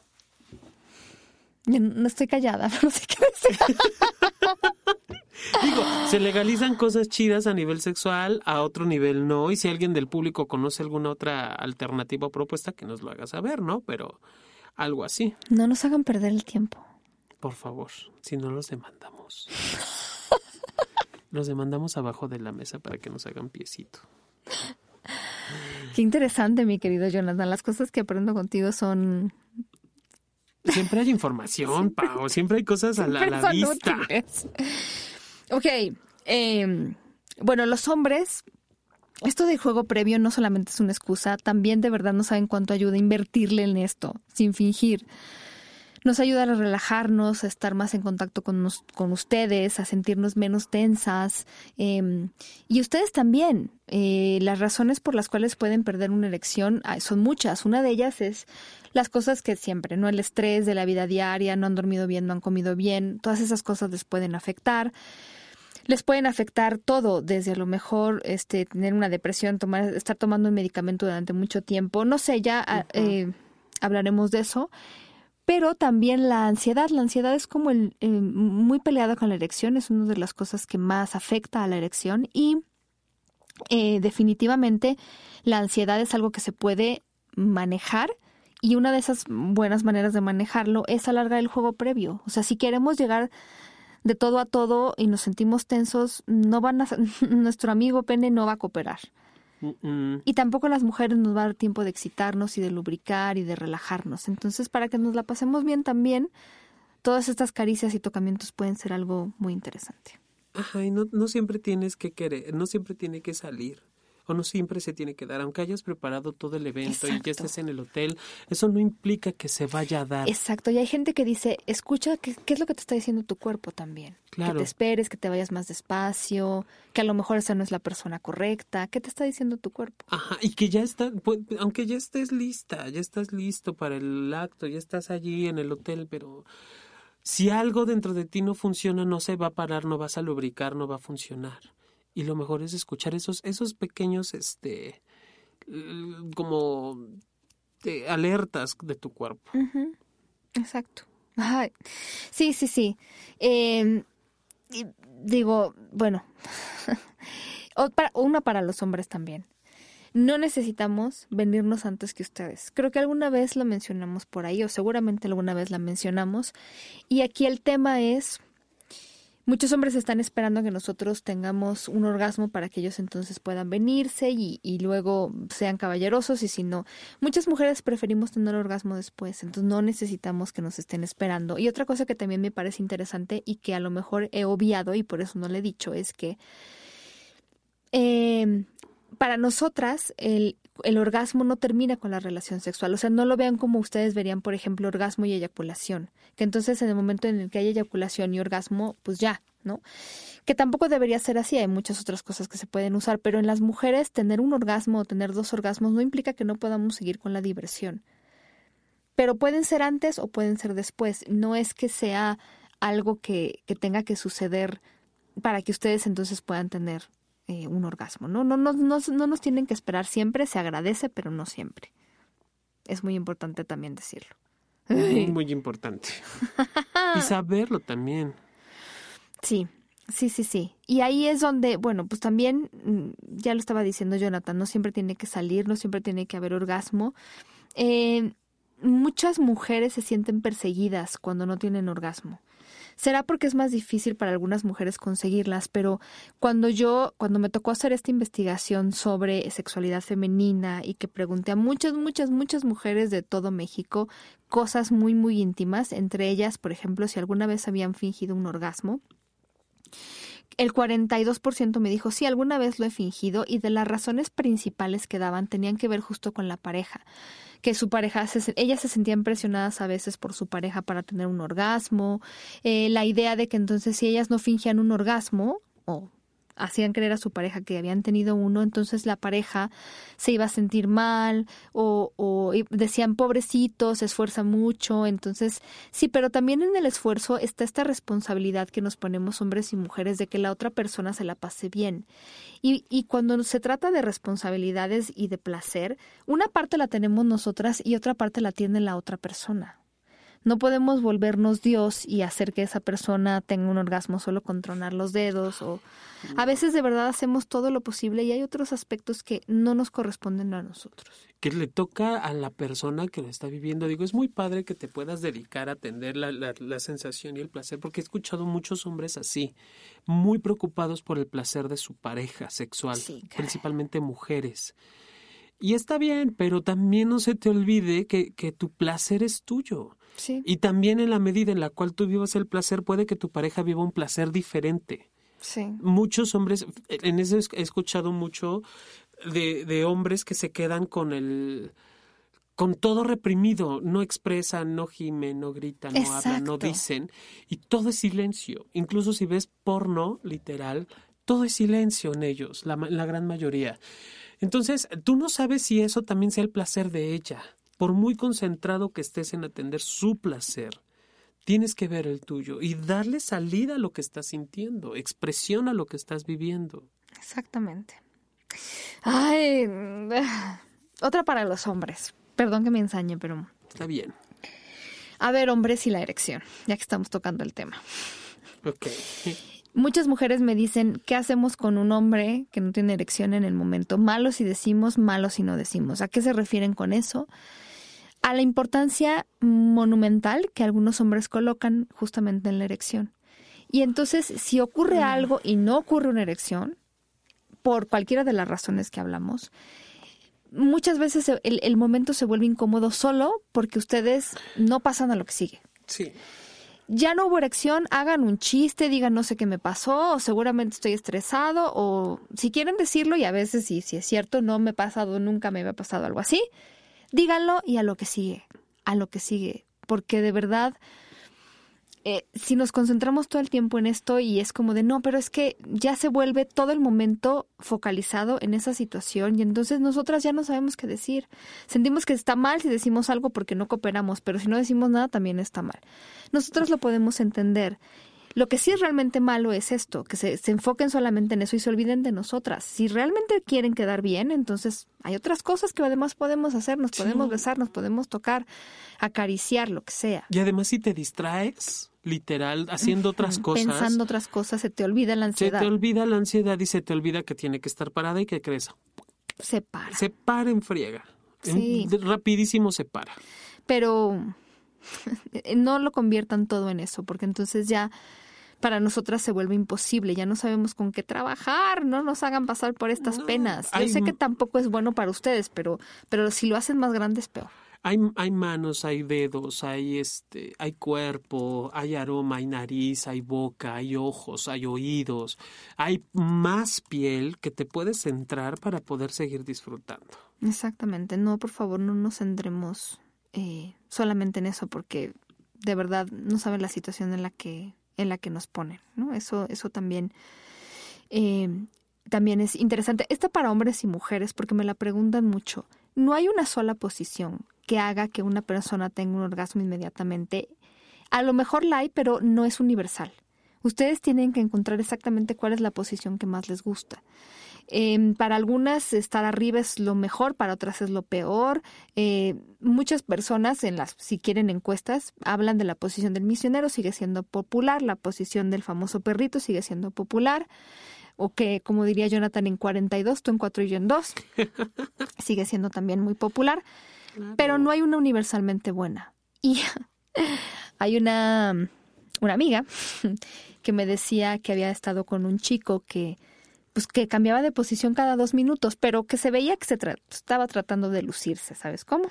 No estoy callada, no sé qué decir. Digo, se legalizan cosas chidas a nivel sexual, a otro nivel no, y si alguien del público conoce alguna otra alternativa o propuesta, que nos lo haga saber, ¿no? Pero algo así. No nos hagan perder el tiempo. Por favor, si no los demandamos. los demandamos abajo de la mesa para que nos hagan piecito. Qué interesante, mi querido Jonathan. Las cosas que aprendo contigo son... Siempre hay información, Pau. Siempre hay cosas a la, vista. Ok. Em, bueno, los hombres esto de juego previo no solamente es una excusa, también de verdad no saben cuánto ayuda a invertirle en esto, sin fingir nos ayuda a relajarnos, a estar más en contacto con, con ustedes, a sentirnos menos tensas. Em, y ustedes también. Eh, las razones por las cuales pueden perder una elección son muchas. Una de ellas es las cosas que siempre, ¿no? El estrés de la vida diaria, no han dormido bien, no han comido bien, todas esas cosas les pueden afectar les pueden afectar todo, desde a lo mejor este tener una depresión, tomar, estar tomando un medicamento durante mucho tiempo, no sé, ya eh, hablaremos de eso pero también la ansiedad. La ansiedad es como el, eh, muy peleada con la erección, es una de las cosas que más afecta a la erección y eh, definitivamente la ansiedad es algo que se puede manejar y una de esas buenas maneras de manejarlo es alargar el juego previo. O sea, si queremos llegar de todo a todo y nos sentimos tensos, no van a, nuestro amigo pene no va a cooperar. Y tampoco las mujeres nos va a dar tiempo de excitarnos y de lubricar y de relajarnos. Entonces, para que nos la pasemos bien también, todas estas caricias y tocamientos pueden ser algo muy interesante. Ajá, y no, no siempre tienes que querer, no siempre tiene que salir. O no siempre se tiene que dar. Aunque hayas preparado todo el evento y ya estés en el hotel, eso no implica que se vaya a dar. Exacto, y hay gente que dice, escucha, ¿qué, qué es lo que te está diciendo tu cuerpo también? Claro. Que te esperes, que te vayas más despacio, que a lo mejor esa no es la persona correcta. ¿Qué te está diciendo tu cuerpo? Ajá, y que ya está, pues, aunque ya estés lista, ya estás listo para el acto, ya estás allí en el hotel, pero si algo dentro de ti no funciona, no se va a parar, no vas a lubricar, no va a funcionar. Y lo mejor es escuchar esos, esos pequeños, este, como alertas de tu cuerpo. Exacto. sí, sí, sí. Em, digo, bueno, una para los hombres también. No necesitamos venirnos antes que ustedes. Creo que alguna vez lo mencionamos por ahí o seguramente alguna vez la mencionamos. Y aquí el tema es, muchos hombres están esperando que nosotros tengamos un orgasmo para que ellos entonces puedan venirse y, y luego sean caballerosos y si no, muchas mujeres preferimos tener orgasmo después, entonces no necesitamos que nos estén esperando. Y otra cosa que también me parece interesante y que a lo mejor he obviado y por eso no le he dicho es que... Eh, para nosotras el, el, orgasmo no termina con la relación sexual. O sea, no lo vean como ustedes verían, por ejemplo, orgasmo y eyaculación. Que entonces en el momento en el que hay eyaculación y orgasmo, pues ya, ¿no? Que tampoco debería ser así, hay muchas otras cosas que se pueden usar, pero en las mujeres tener un orgasmo o tener dos orgasmos no implica que no podamos seguir con la diversión. Pero pueden ser antes o pueden ser después. No es que sea algo que, que tenga que suceder para que ustedes entonces puedan tener eh, un orgasmo. ¿no? No, no, no, no nos tienen que esperar siempre, se agradece, pero no siempre. Es muy importante también decirlo. Muy, muy importante. y saberlo también. Sí, sí, sí, sí. Y ahí es donde, bueno, pues también, mm, ya lo estaba diciendo Jonathan, no siempre tiene que salir, no siempre tiene que haber orgasmo. Eh, muchas mujeres se sienten perseguidas cuando no tienen orgasmo. Será porque es más difícil para algunas mujeres conseguirlas, pero cuando yo, cuando me tocó hacer esta investigación sobre sexualidad femenina y que pregunté a muchas, muchas, muchas mujeres de todo México cosas muy, muy íntimas, entre ellas, por ejemplo, si alguna vez habían fingido un orgasmo, el 42% me dijo, sí, alguna vez lo he fingido y de las razones principales que daban tenían que ver justo con la pareja que su pareja, se, ellas se sentían presionadas a veces por su pareja para tener un orgasmo, eh, la idea de que entonces si ellas no fingían un orgasmo, o hacían creer a su pareja que habían tenido uno, entonces la pareja se iba a sentir mal o, decían pobrecito, se esfuerza mucho, entonces sí, pero también en el esfuerzo está esta responsabilidad que nos ponemos hombres y mujeres de que la otra persona se la pase bien. Y, y cuando se trata de responsabilidades y de placer, una parte la tenemos nosotras y otra parte la tiene la otra persona. No podemos volvernos Dios y hacer que esa persona tenga un orgasmo solo con tronar los dedos o a veces de verdad hacemos todo lo posible y hay otros aspectos que no nos corresponden a nosotros. Que le toca a la persona que lo está viviendo. Digo, es muy padre que te puedas dedicar a atender la, la, sensación y el placer, porque he escuchado muchos hombres así, muy preocupados por el placer de su pareja sexual, principalmente mujeres. Y está bien, pero también no se te olvide que, que tu placer es tuyo. Y también en la medida en la cual tú vivas el placer, puede que tu pareja viva un placer diferente. Sí. Muchos hombres, en eso he escuchado mucho de, de hombres que se quedan con el con todo reprimido, no expresan, no gimen, no gritan, no hablan, no dicen, y todo es silencio. Incluso si ves porno, literal, todo es silencio en ellos, la, la gran mayoría. Entonces, tú no sabes si eso también sea el placer de ella por muy concentrado que estés en atender su placer, tienes que ver el tuyo y darle salida a lo que estás sintiendo, expresión a lo que estás viviendo. Exactamente. Ay, otra para los hombres. Perdón que me ensañe, pero... Está bien. A ver, hombres y la erección, ya que estamos tocando el tema. Ok. Muchas mujeres me dicen, ¿qué hacemos con un hombre que no tiene erección en el momento? Malos si decimos, malos si no decimos. ¿A qué se refieren con eso? a la importancia monumental que algunos hombres colocan justamente en la erección. Y entonces, si ocurre mm. algo y no ocurre una erección, por cualquiera de las razones que hablamos, muchas veces el, el momento se vuelve incómodo solo porque ustedes no pasan a lo que sigue. Sí. Ya no hubo erección, hagan un chiste, digan no sé qué me pasó, o seguramente estoy estresado, o si quieren decirlo, y a veces si, si es cierto, no me ha pasado, nunca me había pasado algo así, díganlo y a lo que sigue, a lo que sigue, porque de verdad eh, si nos concentramos todo el tiempo en esto y es como de no, pero es que ya se vuelve todo el momento focalizado en esa situación y entonces nosotras ya no sabemos qué decir. Sentimos que está mal si decimos algo porque no cooperamos, pero si no decimos nada también está mal. Nosotros lo podemos entender. Lo que sí es realmente malo es esto, que se, se, enfoquen solamente en eso y se olviden de nosotras. Si realmente quieren quedar bien, entonces hay otras cosas que además podemos hacer, nos podemos besar, nos podemos tocar, acariciar, lo que sea. Y además si te distraes, literal, haciendo otras cosas. Pensando otras cosas, se te olvida la ansiedad. Se te olvida la ansiedad y se te olvida que tiene que estar parada y que crees. Se para. Se para en friega. Sí. rapidísimo se para. Pero no lo conviertan todo en eso, porque entonces ya para nosotras se vuelve imposible, ya no sabemos con qué trabajar, no nos hagan pasar por estas penas. Yo sé que tampoco es bueno para ustedes, pero, pero si lo hacen más grande es peor. Hay, manos, hay dedos, hay este, hay cuerpo, hay aroma, hay nariz, hay boca, hay ojos, hay oídos, hay más piel que te puedes centrar para poder seguir disfrutando. Exactamente, no, por favor, no nos centremos eh, solamente en eso, porque de verdad no saben la situación en la que en la que nos ponen, ¿no? Eso, eso también, eh, también es interesante. Esta para hombres y mujeres, porque me la preguntan mucho. No hay una sola posición que haga que una persona tenga un orgasmo inmediatamente. A lo mejor la hay, pero no es universal. Ustedes tienen que encontrar exactamente cuál es la posición que más les gusta. Em, para algunas estar arriba es lo mejor, para otras es lo peor. Eh, muchas personas, en las, si quieren encuestas, hablan de la posición del misionero, sigue siendo popular, la posición del famoso perrito sigue siendo popular o que, como diría Jonathan, en 42, tú en 4 y yo en 2, sigue siendo también muy popular, pero no hay una universalmente buena. Y hay una, una amiga que me decía que había estado con un chico que pues que cambiaba de posición cada dos minutos, pero que se veía que se estaba tratando de lucirse, ¿sabes cómo?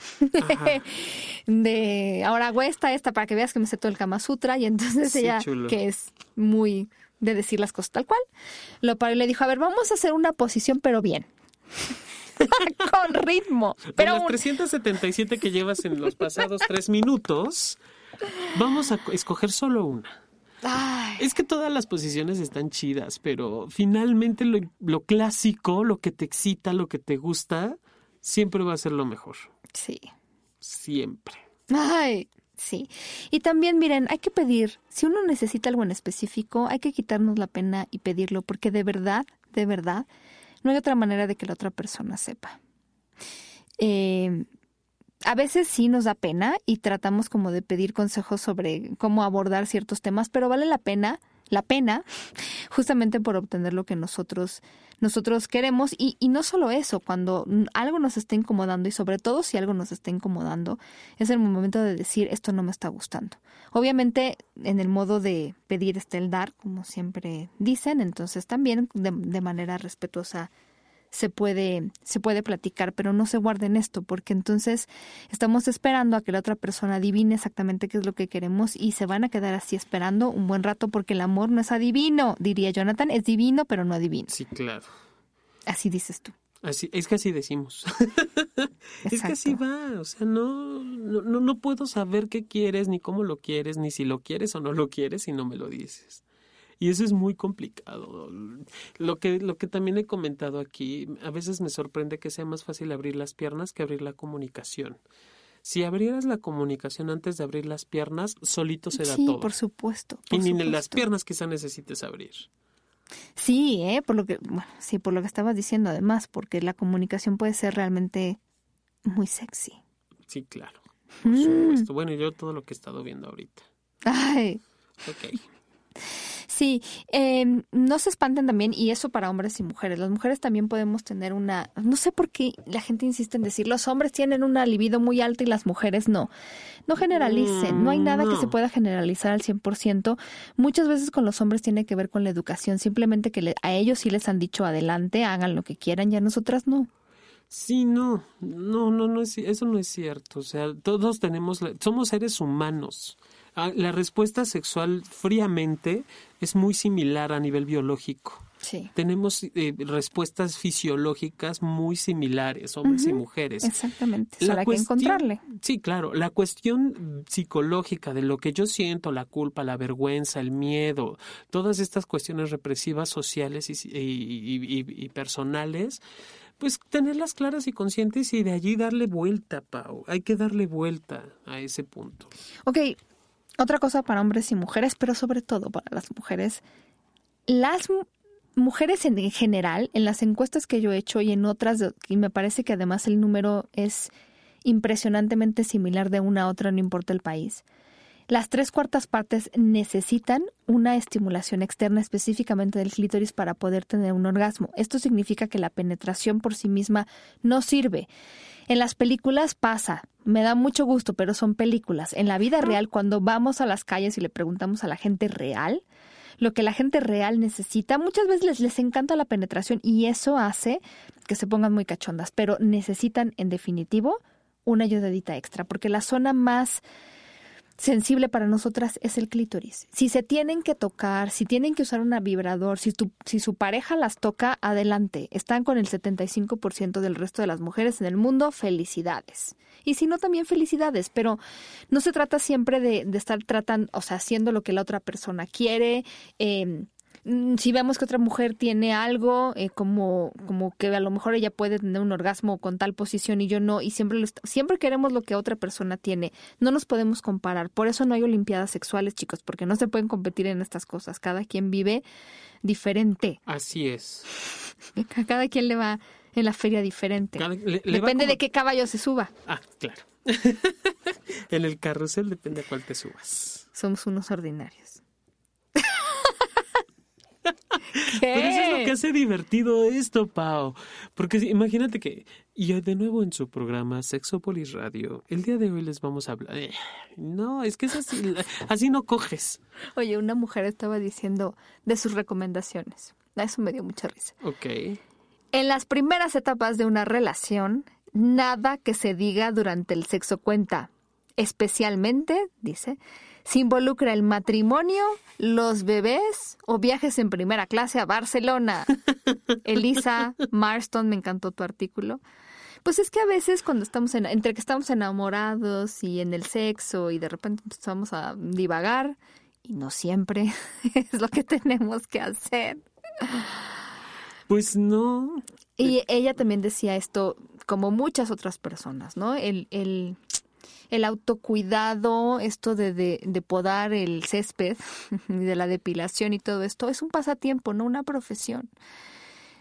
de ahora hago esta, esta, para que veas que me sé todo el Kama Sutra, y entonces ella, que es muy de decir las cosas tal cual, lo paró y le dijo, a ver, vamos a hacer una posición, pero bien. Con ritmo. Pero las 377 que llevas en los pasados tres minutos, vamos a escoger solo una. Es que todas las posiciones están chidas, pero finalmente lo, clásico, lo que te excita, lo que te gusta, siempre va a ser lo mejor. Sí. Siempre. Ay, sí. Y también, miren, hay que pedir, si uno necesita algo en específico, hay que quitarnos la pena y pedirlo, porque de verdad, de verdad, no hay otra manera de que la otra persona sepa. Eh, a veces sí nos da pena y tratamos como de pedir consejos sobre cómo abordar ciertos temas, pero vale la pena, la pena, justamente por obtener lo que nosotros, nosotros queremos. Y, y no solo eso, cuando algo nos está incomodando y sobre todo si algo nos está incomodando, es el momento de decir esto no me está gustando. Obviamente en el modo de pedir está el dar, como siempre dicen, entonces también de, de manera respetuosa se puede, se puede platicar, pero no se guarden esto, porque entonces estamos esperando a que la otra persona adivine exactamente qué es lo que queremos y se van a quedar así esperando un buen rato porque el amor no es adivino, diría Jonathan, es divino, pero no adivino. Sí, claro. Así dices tú. Así, es que así decimos. es que así va, o sea, no, no, no puedo saber qué quieres, ni cómo lo quieres, ni si lo quieres o no lo quieres si no me lo dices. Y eso es muy complicado. Lo que, lo que también he comentado aquí, a veces me sorprende que sea más fácil abrir las piernas que abrir la comunicación. Si abrieras la comunicación antes de abrir las piernas, solito se da sí, todo. por supuesto. y ni en las piernas quizá necesites abrir. Sí, ¿eh? por lo que, bueno, sí, por lo que estabas diciendo además, porque la comunicación puede ser realmente muy sexy. Sí, claro. Por mm. supuesto. Bueno, yo todo lo que he estado viendo ahorita. Ay. Ok. Sí, eh, no se espanten también, y eso para hombres y mujeres. Las mujeres también podemos tener una, no sé por qué la gente insiste en decir, los hombres tienen una libido muy alta y las mujeres no. No generalicen, no hay nada que se pueda generalizar al 100%. Muchas veces con los hombres tiene que ver con la educación, simplemente que a ellos sí les han dicho adelante, hagan lo que quieran, y a nosotras no. Sí, no, no, no, no es, eso no es cierto. O sea, todos tenemos, somos seres humanos. Ah, la respuesta sexual fríamente es muy similar a nivel biológico. Sí. Tenemos eh, respuestas fisiológicas muy similares, hombres y mujeres. Exactamente. Hay que encontrarle. Sí, claro. La cuestión psicológica de lo que yo siento, la culpa, la vergüenza, el miedo, todas estas cuestiones represivas sociales y, y personales, pues tenerlas claras y conscientes y de allí darle vuelta, Pau. Hay que darle vuelta a ese punto. Ok, otra cosa para hombres y mujeres, pero sobre todo para las mujeres. Las mujeres en general, en las encuestas que yo he hecho y en otras, y me parece que además el número es impresionantemente similar de una a otra, no importa el país. Las tres cuartas partes necesitan una estimulación externa específicamente del clítoris para poder tener un orgasmo. Esto significa que la penetración por sí misma no sirve. En las películas pasa, me da mucho gusto, pero son películas. En la vida real, cuando vamos a las calles y le preguntamos a la gente real, lo que la gente real necesita, muchas veces les, les encanta la penetración y eso hace que se pongan muy cachondas, pero necesitan en definitivo una ayudadita extra, porque la zona más sensible para nosotras es el clítoris. Si se tienen que tocar, si tienen que usar una vibrador, si, tu, si su pareja las toca, adelante. Están con el 75% del resto de las mujeres en el mundo, felicidades. Y si no, también felicidades, pero no se trata siempre de, de estar tratando, o sea, haciendo lo que la otra persona quiere. Eh, si vemos que otra mujer tiene algo, eh, como, como que a lo mejor ella puede tener un orgasmo con tal posición y yo no, y siempre, siempre queremos lo que otra persona tiene, no nos podemos comparar. Por eso no hay olimpiadas sexuales, chicos, porque no se pueden competir en estas cosas. Cada quien vive diferente. Así es. A cada quien le va en la feria diferente. depende de qué caballo se suba. Ah, claro. en el carrusel depende a cuál te subas. Somos unos ordinarios. Pero eso es lo que hace divertido esto, Pau. Porque imagínate que, y de nuevo en su programa Sexopolis Radio, el día de hoy les vamos a hablar. Eh, no, es que es así, así no coges. Oye, una mujer estaba diciendo de sus recomendaciones. Eso me dio mucha risa. Ok. En las primeras etapas de una relación, nada que se diga durante el sexo cuenta. Especialmente, dice, si involucra el matrimonio, los bebés o viajes en primera clase a Barcelona. Elisa Marston, me encantó tu artículo. Pues es que a veces cuando estamos en, entre que estamos enamorados y en el sexo y de repente empezamos a divagar y no siempre es lo que tenemos que hacer. Pues no. Y ella también decía esto, como muchas otras personas, ¿no? El, el el autocuidado, esto de, de, podar el césped, de la depilación y todo esto, es un pasatiempo, no una profesión.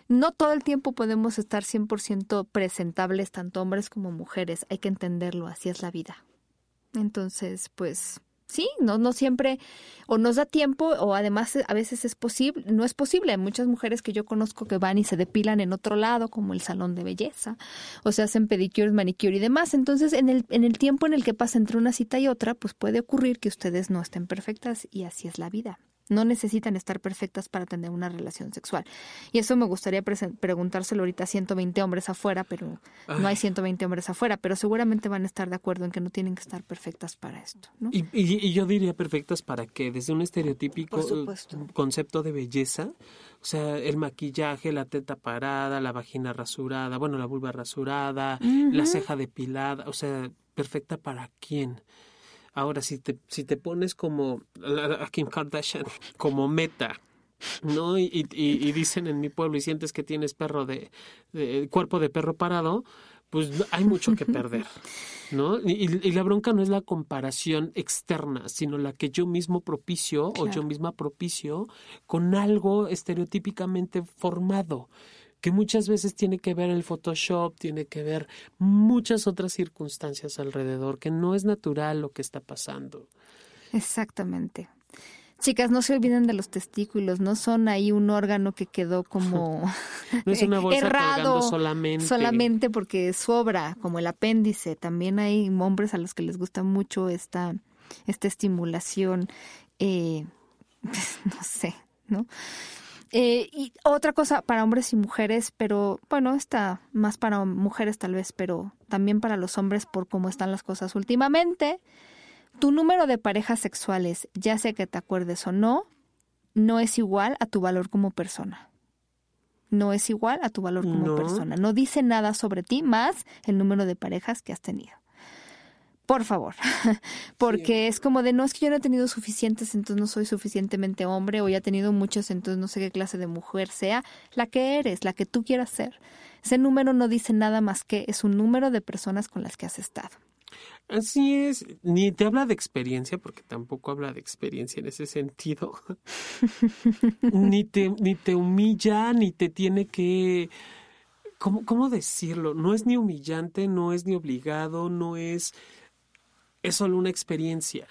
No todo el tiempo podemos estar 100% presentables, tanto hombres como mujeres. Hay que entenderlo, así es la vida. Entonces, pues sí, no, no siempre o nos da tiempo o además a veces es posible, no es posible. Hay muchas mujeres que yo conozco que van y se depilan en otro lado, como el salón de belleza, o se hacen pedicures, manicure y demás. Entonces, en el, en el tiempo en el que pasa entre una cita y otra, pues puede ocurrir que ustedes no estén perfectas y así es la vida. No necesitan estar perfectas para tener una relación sexual. Y eso me gustaría preguntárselo ahorita a 120 hombres afuera, pero no hay 120 hombres afuera, pero seguramente van a estar de acuerdo en que no tienen que estar perfectas para esto. ¿no? Y, y, yo diría perfectas para qué, desde un estereotípico concepto de belleza, o sea, el maquillaje, la teta parada, la vagina rasurada, bueno, la vulva rasurada, la ceja depilada, o sea, perfecta para quién. Ahora, si te, si te pones como a Kim Kardashian, como meta, ¿no? Y, y, dicen en mi pueblo y sientes que tienes perro de, cuerpo de perro parado, pues hay mucho que perder, ¿no? Y, la bronca no es la comparación externa, sino la que yo mismo propicio o yo misma propicio con algo estereotípicamente formado que muchas veces tiene que ver el Photoshop, tiene que ver muchas otras circunstancias alrededor, que no es natural lo que está pasando. Exactamente. Chicas, no se olviden de los testículos, no son ahí un órgano que quedó como no es una bolsa errado solamente. Solamente porque sobra, como el apéndice. También hay hombres a los que les gusta mucho esta, esta estimulación, eh, no sé, ¿no? Eh, y otra cosa para hombres y mujeres, pero bueno, está más para mujeres tal vez, pero también para los hombres por cómo están las cosas últimamente. Tu número de parejas sexuales, ya sea que te acuerdes o no, no es igual a tu valor como persona. No es igual a tu valor como persona. No dice nada sobre ti más el número de parejas que has tenido. Por favor, porque es como de no es que yo no he tenido suficientes, entonces no soy suficientemente hombre, o ya he tenido muchos, entonces no sé qué clase de mujer sea, la que eres, la que tú quieras ser. Ese número no dice nada más que es un número de personas con las que has estado. Así es, ni te habla de experiencia, porque tampoco habla de experiencia en ese sentido. ni, te, ni te humilla, ni te tiene que... ¿Cómo, ¿Cómo decirlo? No es ni humillante, no es ni obligado, no es... Es solo una experiencia.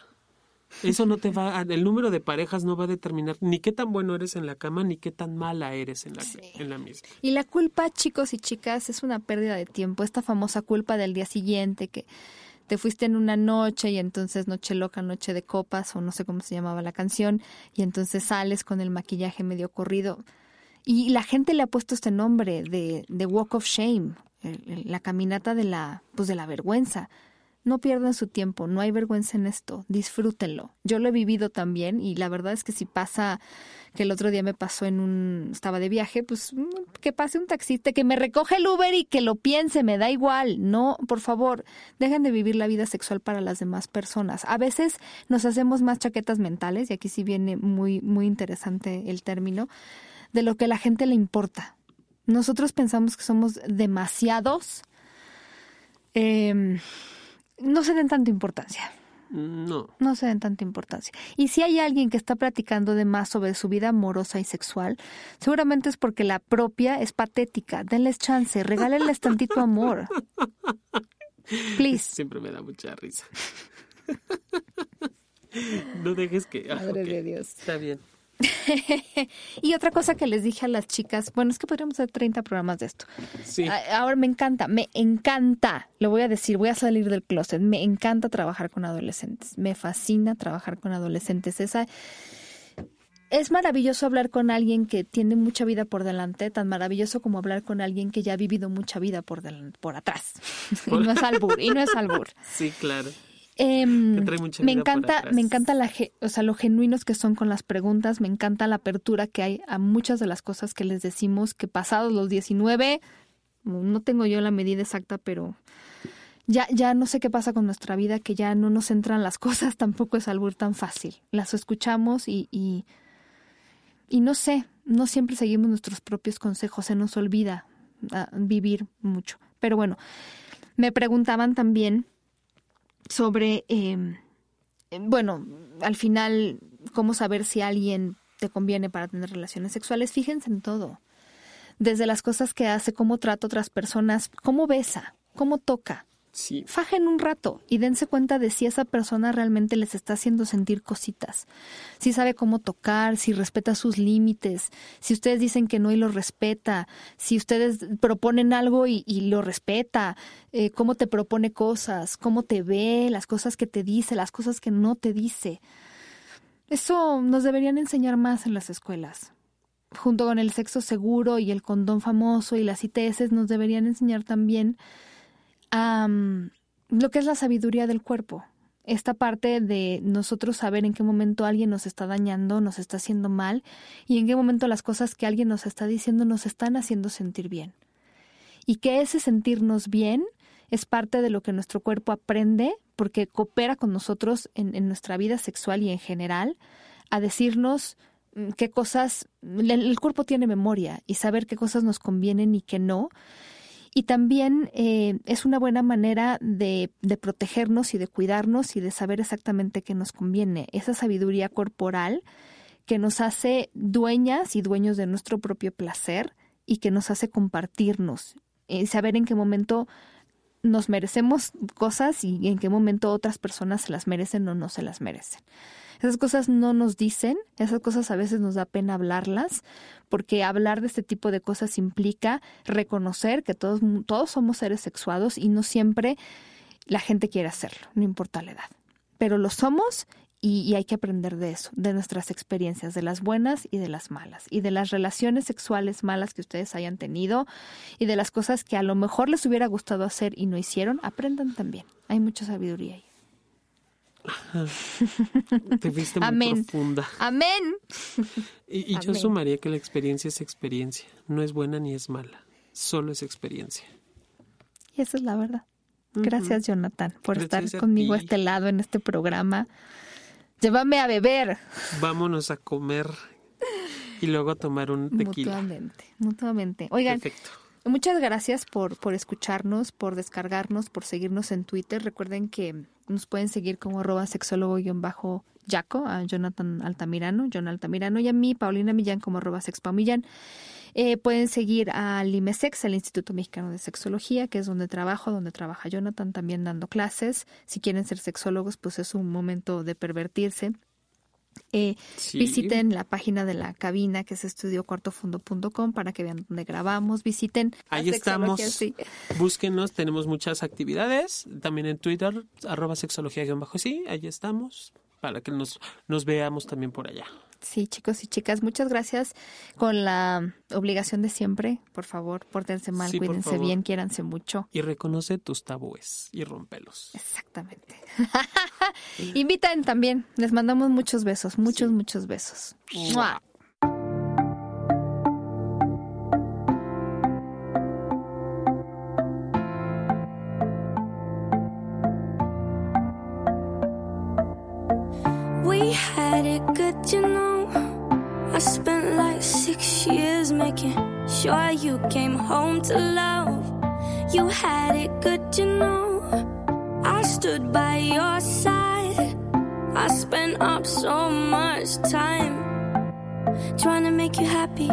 Eso no te va, el número de parejas no va a determinar ni qué tan bueno eres en la cama ni qué tan mala eres en la, en la misma. Y la culpa, chicos y chicas, es una pérdida de tiempo. Esta famosa culpa del día siguiente que te fuiste en una noche y entonces noche loca, noche de copas o no sé cómo se llamaba la canción y entonces sales con el maquillaje medio corrido. Y la gente le ha puesto este nombre de, de Walk of Shame, la caminata de la, pues de la vergüenza. No pierdan su tiempo, no hay vergüenza en esto, disfrútenlo. Yo lo he vivido también y la verdad es que si pasa que el otro día me pasó en un estaba de viaje, pues mm, que pase un taxista que me recoge el Uber y que lo piense, me da igual. No, por favor, dejen de vivir la vida sexual para las demás personas. A veces nos hacemos más chaquetas mentales y aquí sí viene muy muy interesante el término de lo que a la gente le importa. Nosotros pensamos que somos demasiados eh, no se den tanta importancia. No. No se den tanta importancia. Y si hay alguien que está platicando de más sobre su vida amorosa y sexual, seguramente es porque la propia es patética. Denles chance, regálenles tantito amor. Please. Siempre me da mucha risa. no dejes que. Ah, Madre de Dios. Está bien. y otra cosa que les dije a las chicas, bueno, es que podríamos hacer 30 programas de esto. Sí. Ahora me encanta, me encanta, lo voy a decir, voy a salir del closet, me encanta trabajar con adolescentes, me fascina trabajar con adolescentes. Esa es maravilloso hablar con alguien que tiene mucha vida por delante, tan maravilloso como hablar con alguien que ya ha vivido mucha vida por, por atrás. y no es albur, y no es albur. Sí, claro. Em, me encanta, me encanta la, o sea, lo genuinos que son con las preguntas, me encanta la apertura que hay a muchas de las cosas que les decimos que pasados los 19, no tengo yo la medida exacta, pero ya, ya no sé qué pasa con nuestra vida, que ya no nos entran las cosas, tampoco es algo tan fácil. Las escuchamos y, y, y no sé, no siempre seguimos nuestros propios consejos, se nos olvida ah, vivir mucho. Pero bueno, me preguntaban también sobre, em, bueno, al final, cómo saber si alguien te conviene para tener relaciones sexuales. Fíjense en todo. Desde las cosas que hace, cómo trata a otras personas, cómo besa, cómo toca, Fajen un rato y dense cuenta de si esa persona realmente les está haciendo sentir cositas. Si sabe cómo tocar, si respeta sus límites, si ustedes dicen que no y lo respeta, si ustedes proponen algo y, lo respeta, eh, cómo te propone cosas, cómo te ve, las cosas que te dice, las cosas que no te dice. Eso nos deberían enseñar más en las escuelas. Junto con el sexo seguro y el condón famoso y las ITS nos deberían enseñar también a lo que es la sabiduría del cuerpo. Esta parte de nosotros saber en qué momento alguien nos está dañando, nos está haciendo mal y en qué momento las cosas que alguien nos está diciendo nos están haciendo sentir bien. Y que ese sentirnos bien es parte de lo que nuestro cuerpo aprende porque coopera con nosotros en, en nuestra vida sexual y en general a decirnos mm, qué cosas, el cuerpo tiene memoria y saber qué cosas nos convienen y qué no y también eh, es una buena manera de, de, protegernos y de cuidarnos y de saber exactamente qué nos conviene. Esa sabiduría corporal que nos hace dueñas y dueños de nuestro propio placer y que nos hace compartirnos, y saber en qué momento nos merecemos cosas y en qué momento otras personas se las merecen o no se las merecen. Esas cosas no nos dicen, esas cosas a veces nos da pena hablarlas, porque hablar de este tipo de cosas implica reconocer que todos, todos somos seres sexuados y no siempre la gente quiere hacerlo, no importa la edad. Pero lo somos y, hay que aprender de eso, de nuestras experiencias, de las buenas y de las malas, y de las relaciones sexuales malas que ustedes hayan tenido, y de las cosas que a lo mejor les hubiera gustado hacer y no hicieron, aprendan también. Hay mucha sabiduría ahí. Te viste muy Amén. profunda. Amén. Y, yo sumaría que la experiencia es experiencia, no es buena ni es mala, solo es experiencia. Y esa es la verdad. Gracias, Jonathan, por estar conmigo a este lado en este programa. Llévame a beber. Vámonos a comer y luego a tomar un tequila. Mutuamente, mutuamente. Oigan, muchas gracias por, por escucharnos, por descargarnos, por seguirnos en Twitter. Recuerden que nos pueden seguir como arroba sexólogo-yaco, a Jonathan Altamirano, John Altamirano, y a mí, Paulina Millán, como arroba sexpaumillán. Eh, pueden seguir al IMESEX, el Instituto Mexicano de Sexología, que es donde trabajo, donde trabaja Jonathan también dando clases. Si quieren ser sexólogos, pues es un momento de pervertirse. Eh, Visiten la página de la cabina que es estudiocuartofondo.com para que vean dónde grabamos. Visiten. Ahí estamos. Búsquenos, tenemos muchas actividades. También en Twitter, arroba sexología-sí, ahí estamos para que nos, nos veamos también por allá. Sí, chicos y chicas, muchas gracias. Con la obligación de siempre, por favor, pórtense mal, cuídense bien, quiéranse mucho. Y reconoce tus tabúes y rompelos. Exactamente. Inviten también. Les mandamos muchos besos, muchos, muchos besos. We had it good, you know. Sure you came home to love. You had it good, you know. I stood by your side. I spent up so much time trying to make you happy.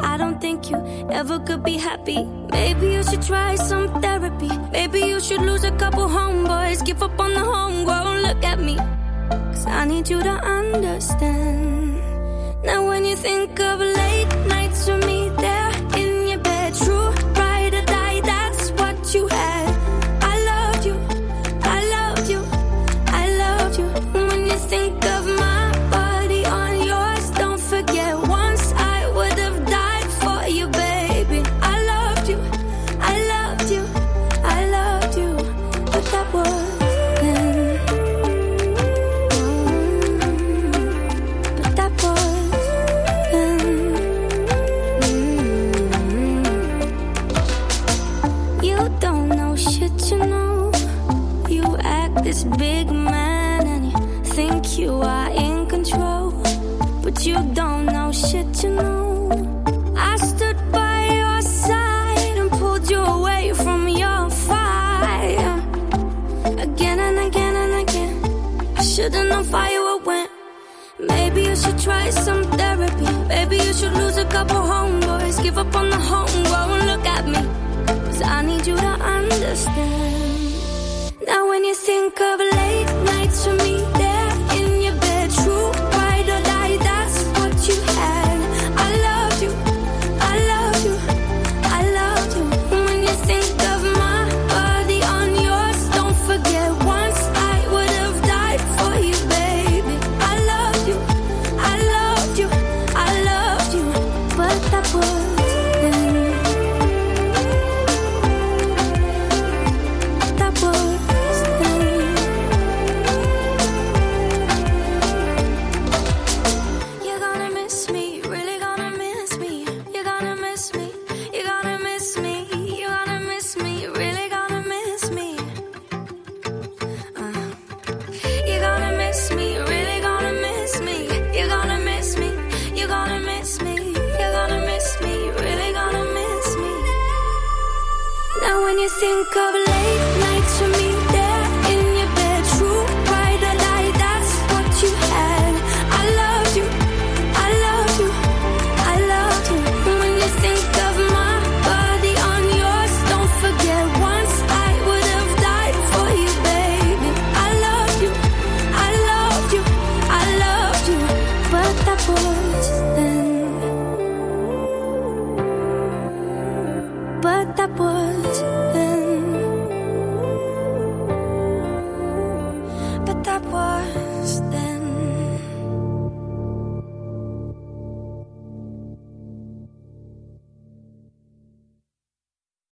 I don't think you ever could be happy. Maybe you should try some therapy. Maybe you should lose a couple homeboys. Give up on the homegrown. Look at me. Cause I need you to understand. Now when you think of late nights with me try some therapy. Maybe you should lose a couple homeboys. Give up on the homegrown. Look at me. Cause I need you to understand. Now when you think of late nights with me